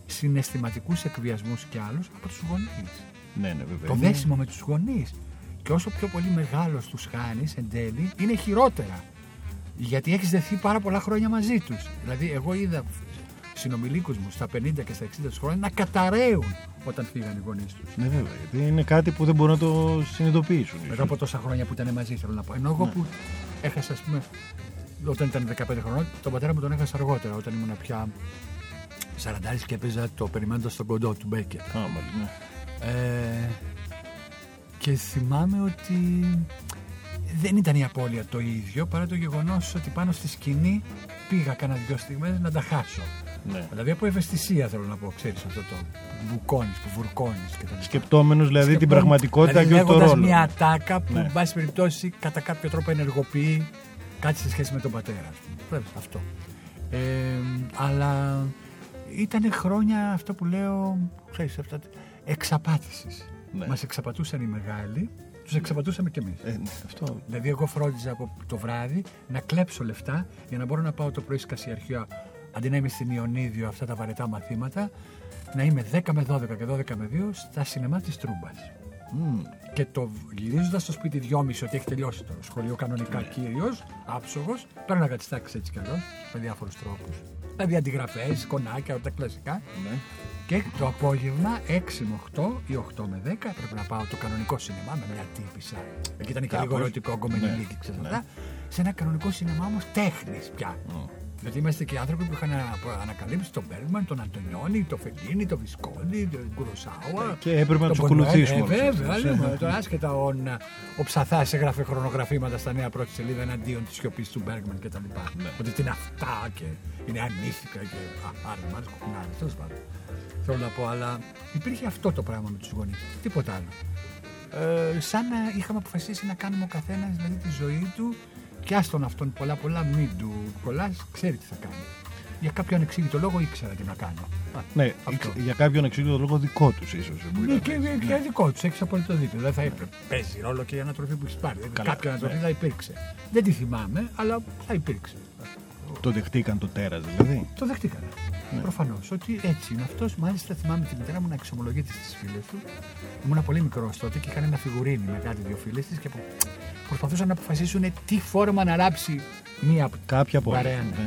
συναισθηματικούς εκβιασμούς και άλλους από τους γονείς Ναι, ναι, βέβαια. το Είναι- δέσιμο με τους γονείς και όσο πιο πολύ μεγάλος τους χάνεις εν τέλει είναι χειρότερα γιατί έχεις δεθεί πάρα πολλά χρόνια μαζί τους δηλαδή εγώ είδα συνομιλίκους μου στα 50 και στα 60 τους χρόνια να καταραίουν όταν φύγαν οι γονείς τους Ναι, βέβαια. Γιατί είναι κάτι που δεν μπορούν να το συνειδητοποιήσουν. μετά από τόσα χρόνια που ήταν μαζί θέλω να πω ενώ εγώ που έχασα ας πούμε όταν ήταν 15 χρονών τον πατέρα μου τον έχασα αργότερα όταν ήμουν πια 40 και έπαιζα το περιμένοντας στον κοντό του Μπέκερ Α, μάλιστα, ναι. Ε, και θυμάμαι ότι δεν ήταν η απώλεια το ίδιο παρά το γεγονός ότι πάνω στη σκηνή πήγα κάνα δυο στιγμές να τα χάσω. Ναι. Δηλαδή από ευαισθησία θέλω να πω, ξέρεις αυτό το βουκώνεις, που βουρκώνεις και τα λοιπά. Σκεπτόμενος δηλαδή την Σκεπτόμουν- πραγματικότητα δηλαδή, και όχι το λέγοντας ρόλο. μια ατάκα που, Ναι. εν πάση περιπτώσει, κατά κάποιο τρόπο ενεργοποιεί κάτι σε σχέση με τον πατέρα. ας πούμε. Βλέπεις, αυτό. Ε, αλλά ήταν χρόνια αυτό που λέω, ξέρεις, αυτά, εξαπάτησης. Ναι. Μας εξαπατούσαν οι μεγάλοι, τους εξαπατούσαμε κι εμείς. Ε, ναι, αυτό. Δηλαδή, εγώ φρόντιζα από το βράδυ να κλέψω λεφτά για να μπορώ να πάω το πρωί σκασιαρχείο αντί να είμαι στην Ιωνίδιο αυτά τα βαρετά μαθήματα, να είμαι 10 με 12 και 12 με 2 στα σινεμά της Τρούμπας. Και το γυρίζοντας στο σπίτι δυόμιση ότι έχει τελειώσει το σχολείο κανονικά κύριος, άψογος, παίρνω να κατιστάξεις έτσι κι αλλιώς με διάφορους τρόπους. Δηλαδή αντιγραφές, κονάκια, όλα τα κλασικά. Ναι. Και το απόγευμα 6 με 8 ή 8 με 10 πρέπει να πάω το κανονικό σινεμά με μια τύπησα. Εκεί ήταν και λίγο Κάπως. ερωτικό γκομενή Ναι, λύκη, ξέρεις ναι. αυτά. Σε ένα κανονικό σινεμά όμως τέχνης πια. Γιατί είμαστε και άνθρωποι που είχαν ανα- ανακαλύψει τον Μπέργκμαν, τον Αντωνιόνι, τον Φεντίνη, τον Βισκόνη, τον Κουροσάουα. Και έπρεπε να τον τους Μπονουέλ. ακολουθήσουμε Ε, όλους βέβαια, αυτούς. λέμε, τώρα άσχετα ο, ο Ψαθάς έγραφε χρονογραφήματα στα νέα πρώτη σελίδα εναντίον της σιωπής του Μπέργκμαν κτλ. Ναι. Ότι τι είναι αυτά και είναι ανήθικα και άρα μ' άρεσε κουκουνάρι, τέλος πάντων. Θέλω να πω, αλλά υπήρχε αυτό το πράγμα με τους γονείς. Τίποτα άλλο. Ε, σαν να είχαμε αποφασίσει να κάνουμε ο καθένας δηλαδή τη ζωή του και άστον αυτόν πολλά πολλά μην του κολλάς, ξέρει τι θα κάνει. Για κάποιο ανεξήγητο λόγο ήξερα τι να κάνω. Ναι, Αυτό. για κάποιον εξήγητο λόγο δικό τους ίσως. Ναι, και, και δικό τους, έχεις απολύτω δίκιο. Δεν θα έπρεπε. Παίζει ρόλο και η ανατροφή που έχεις πάρει. Καλά, Κάποια ανατροφή ναι. θα υπήρξε. Δεν τη θυμάμαι, αλλά θα υπήρξε. Το δεχτήκαν το τέρας δηλαδή. Το δεχτήκανε. Ναι. Προφανώς ότι έτσι είναι αυτός. Μάλιστα θυμάμαι τη μητέρα μου να εξομολογείται στι φίλες του. Ήμουν πολύ μικρός τότε και είχαν ένα φιγουρίνι με κάτι δύο φίλες της και που προσπαθούσαν να αποφασίσουν τι φόρμα να ράψει μία από Κάποια από όλες, παρέα. ναι.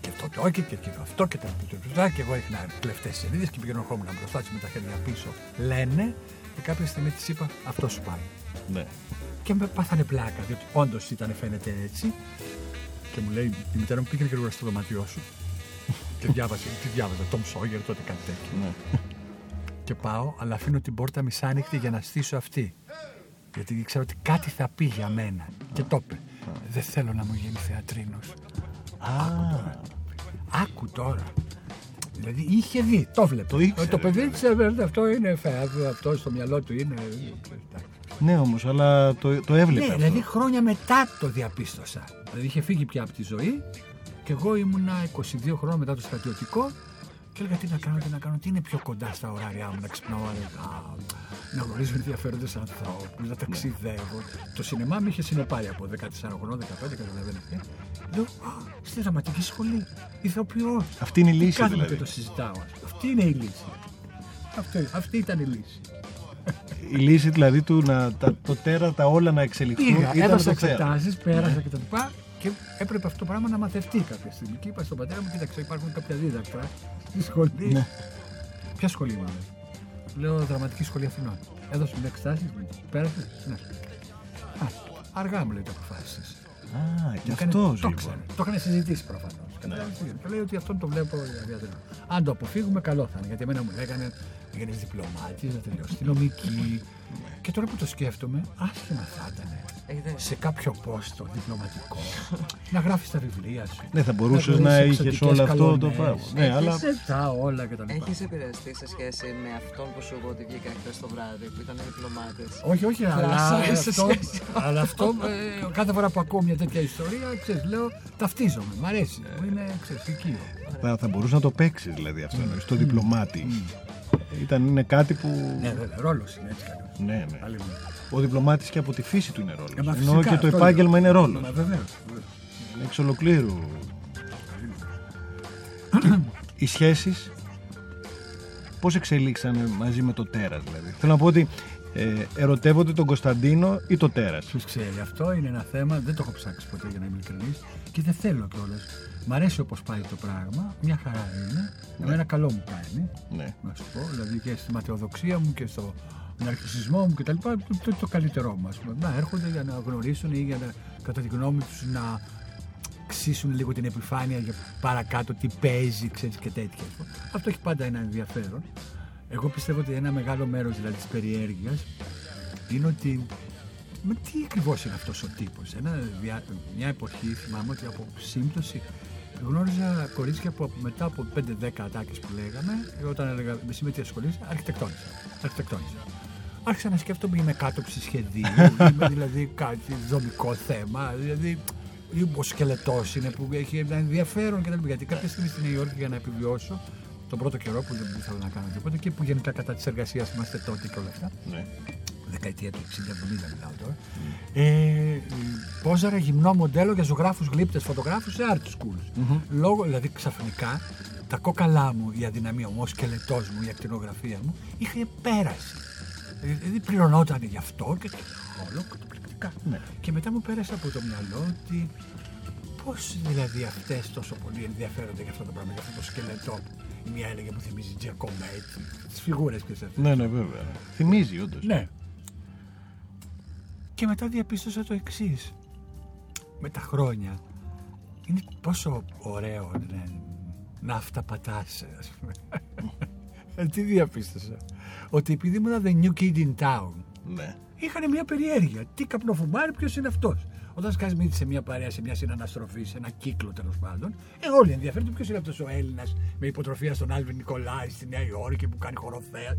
Και αυτό το όχι και εκείνο αυτό και τα λοιπά. Και εγώ έκανα κλεφτές σελίδες και πήγαινε ερχόμουν μπροστά της με τα χέρια πίσω. Λένε και κάποια στιγμή της είπα αυτό σου πάει. Ναι. Και με πάθανε πλάκα, διότι όντως ήταν φαίνεται έτσι. Και μου λέει η μητέρα μου πήγαινε γρήγορα στο δωμάτιό σου. Και διάβασε, τι διάβαζα, Tom Sawyer τότε κάτι τέτοιο. ναι. Και πάω, αλλά αφήνω την πόρτα μισάνοιχτη για να στήσω αυτή. Γιατί ήξερα ότι κάτι θα πει για μένα. Και το είπε. Δεν θέλω να μου γίνει θεατρίνος. Άκου τώρα. Άκου τώρα. Δηλαδή είχε δει, το βλέπε. Το ήξερε. Το παιδί της έβρεπε, αυτό είναι φε- αυτό στο μυαλό του είναι. εντάξει. Ναι, όμως, αλλά το, το έβλεπε Ναι, αυτό. δηλαδή χρόνια μετά το διαπίστωσα. Δηλαδή είχε φύγει πια από τη ζωή και εγώ ήμουνα 22 χρόνια μετά το στρατιωτικό και έλεγα τι να κάνω, τι να κάνω, τι είναι πιο κοντά στα ωράρια μου, να ξυπνάω αργά, να γνωρίζω ενδιαφέροντες ανθρώπους, να ταξιδεύω. Το σινεμά με είχε συνεπάρει από 14 χρονών, 15, καταλαβαίνετε. Λέω, Α, στη δραματική σχολή, ηθοποιός. Αυτή είναι η Τι λύση, κάθομαι δηλαδή. και το συζητάω. Αυτή είναι η λύση. Αυτή, αυτή ήταν η λύση. Η λύση δηλαδή του να τα, το τέρα τα όλα να εξελιχθούν Πήγα, ήταν έδωσα το τέρα. εξετάσεις, πέρασα κτλ. Και έπρεπε αυτό το πράγμα να μαθευτεί κάποια στιγμή. Και είπα στον πατέρα μου: Κοίταξε, υπάρχουν κάποια δίδακτρα στη σχολή. Ναι. Ποια σχολή μου, λέει. Λέω Δραματική Σχολή Αθηνών. Έδωσε μου εξετάσει, πέρασε. Ναι. Α, αργά μου λέει το αποφάσισες. Α, και Έκανε- αυτός το λοιπόν. ήξερε. Το είχαν συζητήσει προφανώς. Και λέει ότι αυτόν το βλέπω ιδιαίτερα. Αν το αποφύγουμε, καλό θα είναι. Γιατί εμένα μου λέγανε έγινε διπλωμάτης, να τελειώσεις τη νομική. Και τώρα που το σκέφτομαι, άσχημα θα ήταν Έχετε- σε κάποιο πόστο διπλωματικό να γράφεις τα βιβλία σου. Ναι, θα μπορούσες γνωρίσεις να είχες εξωτικές όλο αυτό το καλονές. πράγμα. Ναι, Έχεις αλλά- αυτά όλα και τα λοιπά. Έχεις επηρεαστεί σε σχέση με αυτόν που σου είπα ότι βγήκα χθες το βράδυ που ήταν διπλωμάτε. Όχι, όχι, αλλά Φλάσαρες σε αυτό, σχέση. αλλά αυτό ε, κάθε φορά που ακούω μια τέτοια ιστορία, ξέρεις, λέω, ταυτίζομαι, μ' αρέσει, μου είναι, ξέρεις, οικείο. Θα, θα μπορούσε να το παίξεις δηλαδή αυτό εννοείς, το διπλωμάτι. Ήταν είναι κάτι που. Ναι, βέβαια, ρόλος είναι έτσι κι αλλιώς. Ναι, ναι. Άλλη μου. Ο διπλωμάτης και από τη φύση του είναι ρόλος. Ε, μα Ενώ φυσικά, και το αυτό επάγγελμα λέω. είναι ρόλος. Μα βεβαίως. Εξ ολοκλήρου. Οι σχέσεις πώς εξελίξανε μαζί με το τέρας δηλαδή; Θέλω να πω ότι ε, ερωτεύονται τον Κωνσταντίνο ή το τέρας; Ποιος ξέρει, αυτό είναι ένα θέμα, δεν το έχω ψάξει ποτέ για να είμαι ειλικρινής και δεν θέλω κιόλας. Μ' αρέσει όπως πάει το πράγμα, μια χαρά είναι, εμένα καλό μου κάνει, Ναι. να σου πω, δηλαδή και στη ματαιοδοξία μου και στο ναρκισισμό μου κτλ. Το, το, το καλύτερό μου, ας πούμε. Να έρχονται για να γνωρίσουν ή για να, κατά τη γνώμη τους, να ξύσουν λίγο την επιφάνεια για παρακάτω τι παίζει, ξέρεις και τέτοια. ας πούμε. Αυτό έχει πάντα ένα ενδιαφέρον. Εγώ πιστεύω ότι ένα μεγάλο μέρος δηλαδή της περιέργειας είναι ότι με τι ακριβώς είναι αυτός ο τύπος. Ένα, δια- μια εποχή θυμάμαι ότι από σύμπτωση γνώριζα κορίτσια που από- μετά από 5-10 ατάκες που λέγαμε, εγώ όταν έλεγα εσύ με τι ασχολείσαι, αρχιτεκτόνιζα. αρχιτεκτόνιζα. Άρχισα να σκέφτομαι είμαι κάτωψη σχεδίου, είμαι δηλαδή κάτι δομικό θέμα, δηλαδή ή ο σκελετός είναι που έχει ένα ενδιαφέρον κτλ. Γιατί κάποια στιγμή στη Νέα Υόρκη για να επιβιώσω, τον πρώτο καιρό που δεν ήθελα να κάνω τίποτα και που γενικά κατά της εργασίας είμαστε τότε και όλα αυτά, ναι. Δεκαετία του 60-70 μιλάω τώρα. Ε, πόζαρα γυμνό μοντέλο για ζωγράφους γλύπτες φωτογράφους σε art schools. Λόγω, δηλαδή ξαφνικά τα κόκαλά μου, η αδυναμία μου, ο σκελετός μου, η ακτινογραφία μου, είχε πέρασει. Δηλαδή πληρωνόταν γι' αυτό και όλο καταπληκτικά. Ναι. Και μετά μου πέρασε από το μυαλό ότι πώς δηλαδή αυτές τόσο πολύ ενδιαφέρονται για αυτό το πράγμα, για αυτό το σκελετό. Η μία έλεγε μου θυμίζει Giacometti, τις φιγούρες και σε αυτές. Ναι, ναι, βέβαια. Θυμίζει όντως. Ναι. Και μετά διαπίστωσα το εξής. Με τα χρόνια είναι τόσο ωραίο ναι, να αυταπατάς, ας πούμε. Ε, Τι διαπίστωσα. Ότι επειδή ήμουν the new kid in town, Ναι. είχαν μια περιέργεια. Τι καπνοφουμάρι, ποιος είναι αυτός. Όταν σκάζει μύτη σε μια παρέα, σε μια συναναστροφή, σε ένα κύκλο τέλος πάντων, ε, όλοι ενδιαφέρονται ποιος είναι αυτός ο Έλληνας με υποτροφία στον Άλβιν Νικολάη στη Νέα Υόρκη που κάνει χοροθέα.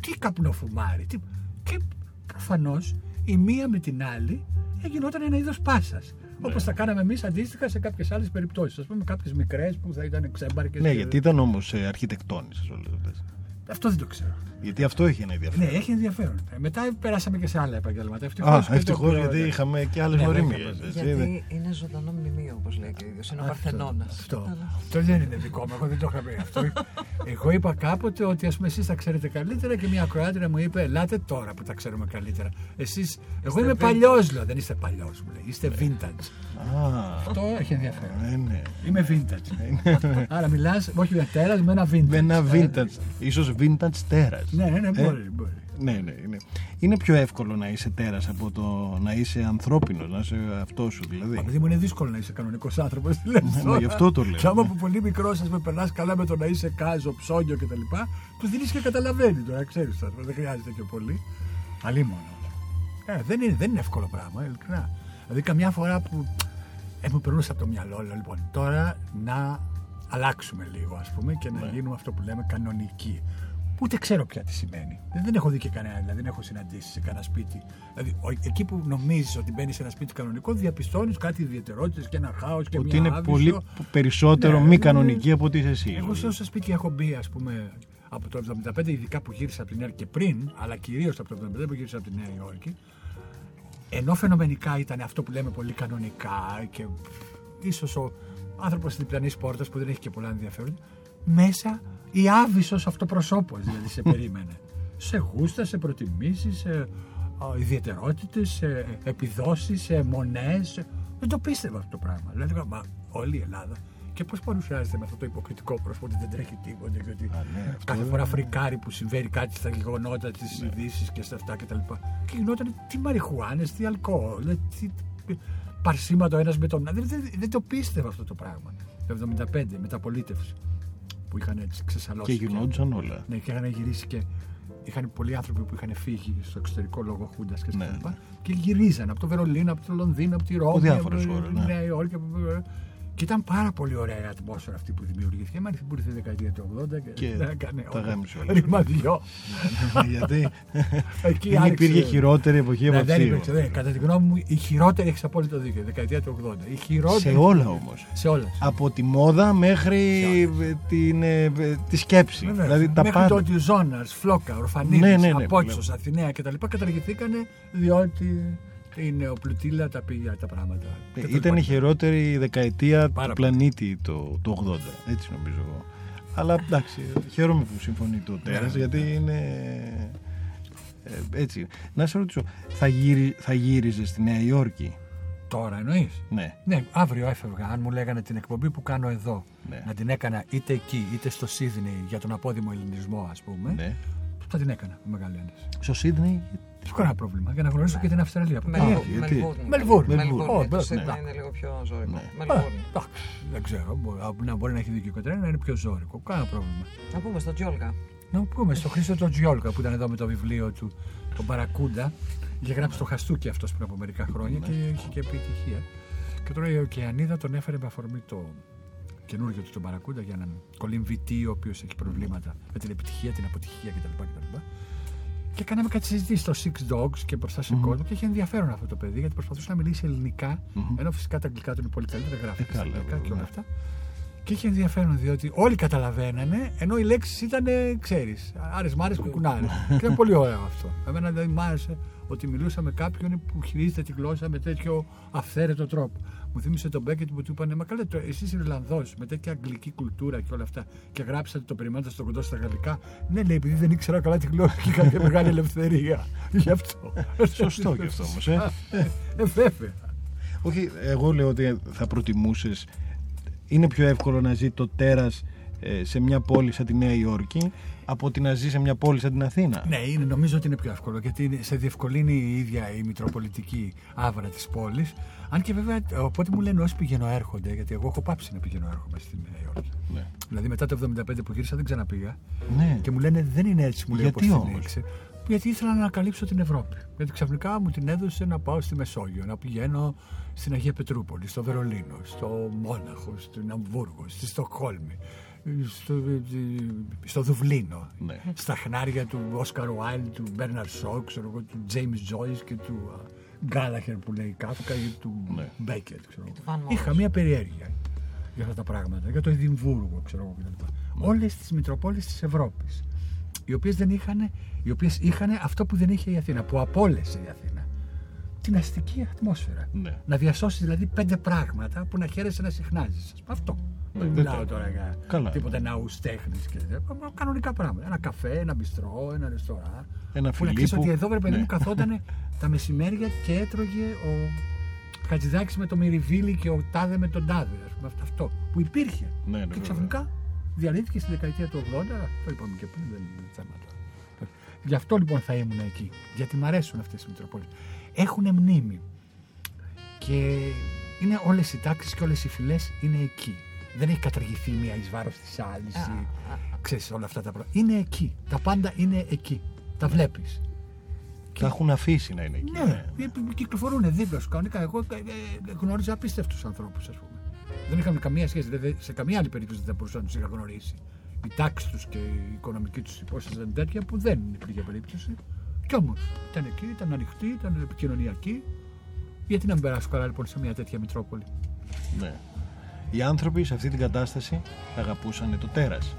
Τι καπνοφουμάρι. Τι... Και προφανώς η μία με την άλλη γινόταν ένα είδος πάσας. Ναι. Όπως τα κάναμε εμείς αντίστοιχα σε κάποιες άλλες περιπτώσεις. Α πούμε, κάποιες μικρές που θα ήταν ξέμπαρκες. Ναι, γιατί ήταν όμως αρχιτεκτόνισσε όλες αυτές. Αυτό δεν το ξέρω. Γιατί αυτό έχει ένα Ναι, ενδιαφέρον. έχει ενδιαφέρον. Ε, μετά περάσαμε και σε άλλα επαγγέλματα. Ευτυχώς Α, και το ευτυχώς προ- γιατί είχαμε και άλλες Ναι, γνωριμίες. ναι, Γιατί είναι ζωντανό μνημείο, όπως λέει και ο ίδιο. Είναι ο Παρθενώνας. Αυτό. Αυτό δεν είναι δικό μου, εγώ δεν το είχα πει αυτό. Εγώ είπα κάποτε ότι ας πούμε εσείς τα ξέρετε καλύτερα και μια ακροάτρια μου είπε: Ελάτε τώρα που τα ξέρουμε καλύτερα. Εσείς, εγώ είμαι vintage. παλιός, λέω. Δεν είστε παλιός, μου λέει. Είστε vintage. Α, Αυτό έχει ενδιαφέρον. ναι, ναι. Είμαι vintage. Άρα μιλάς, όχι με τέρας, με ένα vintage. Με ένα vintage. ίσως vintage τέρας. Ναι, ναι, ναι, Ε, μπορεί. μπορεί. Ναι, ναι, είναι. Είναι πιο εύκολο να είσαι τέρας από το να είσαι ανθρώπινος, να είσαι αυτός σου δηλαδή. Επειδή μου είναι δύσκολο να είσαι κανονικός άνθρωπος. Ναι, γι' αυτό το λέω, Και άμα ναι. από πολύ μικρός σας με περνάς καλά με το να είσαι κάζο, ψώνιο κτλ. Τους δίνεις και καταλαβαίνει τώρα, ξέρεις τώρα. Δεν χρειάζεται και πολύ. Αλίμονο. Ε, δεν, είναι, δεν είναι εύκολο πράγμα, ειλικρινά. Δηλαδή, καμιά φορά που ε, μου περνούσε από το μυαλό, λέω λοιπόν, τώρα να αλλάξουμε λίγο, ας πούμε, και Ναι. να γίνουμε αυτό που λέμε κανονικοί. Ούτε ξέρω πια τι σημαίνει. Δεν, δεν έχω δει και κανένα, δηλαδή δεν έχω συναντήσει σε κανένα σπίτι. Δηλαδή, ο- εκεί που νομίζεις ότι μπαίνει σε ένα σπίτι κανονικό, διαπιστώνεις κάτι ιδιαιτερότητες και ένα χάος και Ότι μια είναι άβυσο. πολύ περισσότερο Ναι, μη ναι. κανονική από ότι είσαι εσύ. Εγώ σε όσα σπίτια έχω μπει, ας πούμε, από το 75, ειδικά που γύρισα από την Νέα Υόρκη και πριν, αλλά κυρίως από το 75 που γύρισα από τη Νέα Υόρκη, ενώ φαινομενικά ήταν αυτό που λέμε πολύ κανονικά και ίσως ο άνθρωπος τη διπλανή πόρτα που δεν έχει και πολλά ενδιαφέρον, μέσα η άβυσο αυτοπροσώπος δηλαδή σε περίμενε. σε γούστα, σε προτιμήσεις, σε ιδιαιτερότητες, σε επιδόσεις, σε μονές. Δεν το πίστευα αυτό το πράγμα. Δηλαδή, μα όλη η Ελλάδα. Και πώς παρουσιάζεται με αυτό το υποκριτικό πρόσωπο ότι δεν τρέχει τίποτα και ότι ναι, αυτό κάθε δεν- φορά φρικάρει που συμβαίνει κάτι στα γεγονότα, τι Ναι. ειδήσεις και στα αυτά κτλ. Και γινόταν τι μαριχουάνες, τι αλκοόλ, τι παρσίματο ένας με τον άλλο. Δεν, δεν, δεν το πίστευα αυτό το πράγμα. Το 75 μεταπολίτευση που είχαν έτσι ξεσαλώσει. Και γινόντουσαν όλα. Ναι, και είχαν γυρίσει και είχαν πολλοί άνθρωποι που είχαν φύγει στο εξωτερικό λόγω Χούντας και στα Ναι, λοιπά. ναι. Και γυρίζαν από το Βερολίνο, από το Λονδίνο, από τη Ρώμη. διάφορες από χώρες, τη ναι. Νέα Υόρκη. από- Και ήταν πάρα πολύ ωραία η ατμόσφαιρα αυτή που δημιουργήθηκε. Μάλιστα που ήρθε η δεκαετία του 80 και, Και δεν έκανε τα όλα. γάμισε όλα. Ρημαδιό. Γιατί Εκεί δεν άρχισε- υπήρχε χειρότερη εποχή από Ναι, δεν αυτή. υπήρξε. δεν. Κατά τη γνώμη μου, η χειρότερη έχεις απόλυτο δίκιο. Η δεκαετία του 80. Η χειρότερη. Σε όλα όμως. Σε όλα. Από τη μόδα μέχρι ε, την, ε, ε, τη σκέψη. Βέβαια. Δηλαδή τα Μέχρι πάντα. το ότι Ζώνα, Φλόκα, Ορφανίδης, Ναι, ναι, ναι, Απότσο, λέω. Αθηναία κτλ. καταργηθήκαν διότι η νεοπλουτήλα τα πήγε τα πράγματα. Ε, Και το Ήταν η λοιπά. χειρότερη δεκαετία Πάρα του πολύ. πλανήτη το, το 80. Έτσι νομίζω εγώ. Αλλά εντάξει, χαίρομαι που συμφωνεί το τέρας Ναι, γιατί είναι. ε, έτσι. Να σε ρωτήσω, θα, γύρι, θα γύριζες στη Νέα Υόρκη; Τώρα εννοείς; Ναι. Ναι, αύριο έφευγα. Αν μου λέγανε την εκπομπή που κάνω εδώ Ναι. να την έκανα είτε εκεί είτε στο Σίδνεϊ για τον απόδημο ελληνισμό, ας πούμε, ναι. θα την έκανα με μεγάλη άνεση. Στο Σίδνεϊ; Δεν έχω κανένα πρόβλημα. Για να γνωρίσω και την Αυστραλία. από Μελβούρν. κάτω. γιατί; Μελβούρν. Μελβούρν. Μελβούρν. Ω, Το ναι. Σίδνεϊ Ναι. είναι λίγο πιο ζώρικο. Ναι. Α, Μελβούρν. εντάξει, δεν ξέρω. Μπορεί, να μπορεί να έχει δίκιο η Κατερίνα, να είναι πιο ζώρικο. Κάνα πρόβλημα. Να πούμε στο Τζιόλγα. Να πούμε στο Χρήστο τον Τζιόλκα που ήταν εδώ με το βιβλίο του, τον Παρακούντα. Είχε γράψει το Χαστούκι αυτός πριν από μερικά χρόνια και είχε και επιτυχία. Και τώρα η Οκεανίδα τον έφερε με αφορμή το καινούργιο του τον Παρακούντα για έναν κολυμβητή ο οποίος έχει προβλήματα με την επιτυχία, την αποτυχία κτλ. Κτλ. Και κάναμε κάτι συζητήσει στο Six Dogs και μπροστά σε κόσμο και είχε ενδιαφέρον αυτό το παιδί γιατί προσπαθούσε να μιλήσει ελληνικά, ενώ φυσικά τα αγγλικά του είναι πολύ καλύτερα, γράφει Ε, στα καλά, αγγλικά και βέβαια. όλα αυτά. Και είχε ενδιαφέρον διότι όλοι καταλαβαίνανε, ενώ οι λέξεις ήταν, ξέρεις, άρες μάρες κουκουνάρες. και ήταν πολύ ωραίο αυτό. Εμένα δηλαδή μ' άρεσε ότι μιλούσα με κάποιον που χειρίζεται τη γλώσσα με τέτοιο αυθαίρετο τρόπο. Μου θύμισε τον Μπέκετ που του είπανε Μα καλέ, εσύ είσαι Ιρλανδός με τέτοια αγγλική κουλτούρα και όλα αυτά. Και γράψατε το περιμένετε στο κοντό στα γαλλικά. Ναι, λέει, επειδή δεν ήξερα καλά τη γλώσσα και είχα και μεγάλη ελευθερία. Γι' αυτό. Σωστό γι' αυτό όμως. Ε. Ε, βέβαια. Όχι, εγώ λέω ότι θα προτιμούσες. Είναι πιο εύκολο να ζει το τέρας σε μια πόλη σαν τη Νέα Υόρκη από ότι να ζει σε μια πόλη σαν την Αθήνα. Ναι, είναι, νομίζω ότι είναι πιο εύκολο γιατί είναι- σε διευκολύνει η ίδια η μητροπολιτική άβρα της πόλης. Αν και βέβαια, οπότε μου λένε όσοι πηγαίνω έρχονται, γιατί εγώ έχω πάψει να πηγαίνω έρχομαι στη Νέα Υόρκη. Ναι. Δηλαδή μετά το 75 που γύρισα δεν ξαναπήγα. Ναι. Και μου λένε δεν είναι έτσι, μου λέει Γιατί όπως την όμως; ήξερε. Γιατί ήθελα να ανακαλύψω την Ευρώπη. Γιατί ξαφνικά μου την έδωσε να πάω στη Μεσόγειο, να πηγαίνω στην Αγία Πετρούπολη, στο Βερολίνο, στο Μόναχο, στην Αμβούργο, στη Στοκχόλμη, στο, στο Δουβλίνο, Ναι. στα χνάρια του Όσκαρ Βάιλ, του Μπέρναρ Σόκ, ξέρω εγώ, του James Joyce και του α, Γκάλαχερ που λέει Κάφκα ή του Ναι. Μπέκετ. Ξέρω εγώ. Van Morrison. Είχα μια περιέργεια για αυτά τα πράγματα, για το Εδιμβούργο, ξέρω εγώ κτλ. Ναι. Όλες τις μητροπόλεις της Ευρώπης, οι οποίες δεν είχαν, οι οποίες είχαν αυτό που δεν είχε η Αθήνα, που απόλυσε η Αθήνα. Την αστική ατμόσφαιρα. Ναι. Να διασώσει δηλαδή πέντε πράγματα που να χαίρεσαι να συχνάζεις. Αυτό. Ναι, δεν δεν μιλάω το- τώρα για Καλά. τίποτα ναούς τέχνης και τέτοια. κανονικά πράγματα. Ένα καφέ, ένα μπιστρό, ένα ρεστορά. Ένα που να ξέρει Φιλίππου. ότι εδώ βρε παιδί Ναι. μου καθόταν τα μεσημέρια και έτρωγε ο Χατζηδάκης με το Μυριβίλι και ο Τάδε με τον Τάδε. Ας πούμε, αυτό- αυτό που υπήρχε. Ναι, ναι, και βέβαια. ξαφνικά διαλύθηκε στη δεκαετία του 80. Το είπαμε και πριν, δεν είναι θέμα τώρα. Γι' αυτό λοιπόν θα ήμουν εκεί. Γιατί μ' αρέσουν αυτές οι Μητροπόλεις. Έχουν μνήμη. Και είναι όλες οι τάξεις και όλες οι φυλές είναι εκεί. Δεν έχει καταργηθεί μία εις βάρος της άλλης. Ξέρεις όλα αυτά τα πράγματα. Είναι εκεί. Τα πάντα είναι εκεί. Τα βλέπεις. Τα έχουν αφήσει να είναι εκεί. Ναι, ε, κυκλοφορούν δίπλα σου κανονικά. Εγώ ε, ε, γνώριζα απίστευτους ανθρώπους, ας πούμε. Δεν είχαμε καμία σχέση. Δηλαδή, σε καμία άλλη περίπτωση δεν θα μπορούσα να τους είχα γνωρίσει. Η τάξη τους και η οικονομική τους υπόσταση ήταν τέτοια που δεν υπήρχε περίπτωση. Κι όμως ήταν εκεί, ήταν ανοιχτοί, ήταν επικοινωνιακοί. Γιατί να μην περάσω καλά λοιπόν σε μια τέτοια Μητρόπολη; Ναι. Οι άνθρωποι σε αυτή την κατάσταση αγαπούσαν το τέρας.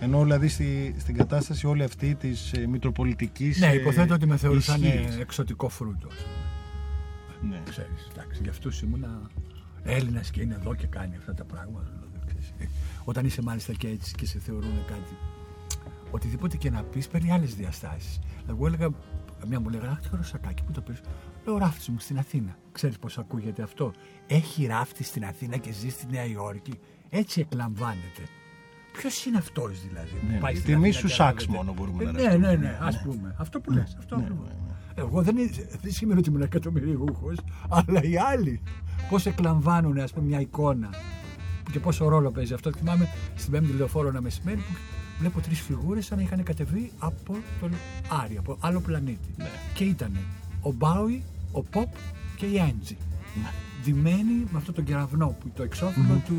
Ενώ δηλαδή στη, στην κατάσταση όλη αυτή της ε, μητροπολιτικής Ναι, ε, υποθέτω ότι με θεωρούσαν ε, ισχύς. εξωτικό φρούτο. ας πούμε. Ναι. Ξέρεις, εντάξει, για αυτούς ήμουνα Έλληνας και είναι εδώ και κάνει αυτά τα πράγματα. δηλαδή, ξέρεις. Ε, Όταν είσαι μάλιστα και έτσι και σε θεωρούν κάτι, οτιδήποτε και να πεις παίρνει άλλες διαστάσεις. Εγώ έλεγα, μια μου λέγανε, Αχ, τι ωραίο σακάκι, πού το πήρες. Λέω, ράφτη μου στην Αθήνα. Ξέρεις πώς ακούγεται αυτό; Έχει ράφτη στην Αθήνα και ζει στη Νέα Υόρκη. Έτσι εκλαμβάνεται. Ποιος είναι αυτός δηλαδή. που Ναι, πάει ναι. στην Τιμή Αθήνα σου και σάξ γράφεται. μόνο μπορούμε Ε, να Ναι, ρωτήσουμε. ναι, ναι, ας πούμε. Αυτό που λες. Αυτό Ναι, ακριβώς. ναι, ναι. Εγώ δεν, είναι- δεν σημαίνει ότι ήμουν εκατομμυριούχος, αλλά οι άλλοι πώς εκλαμβάνουν ας πούμε, μια εικόνα και πόσο ρόλο παίζει αυτό. Θυμάμαι στην Πέμπτη Λεωφόρο ένα μεσημέρι που βλέπω τρεις φιγούρες σαν να είχαν κατεβεί από τον Άρη, από άλλο πλανήτη. Ναι. Και ήταν ο Μπάουι, ο Ποπ και η Έντζη. Ντυμένοι με αυτό τον κεραυνό που το εξώφυλλο του.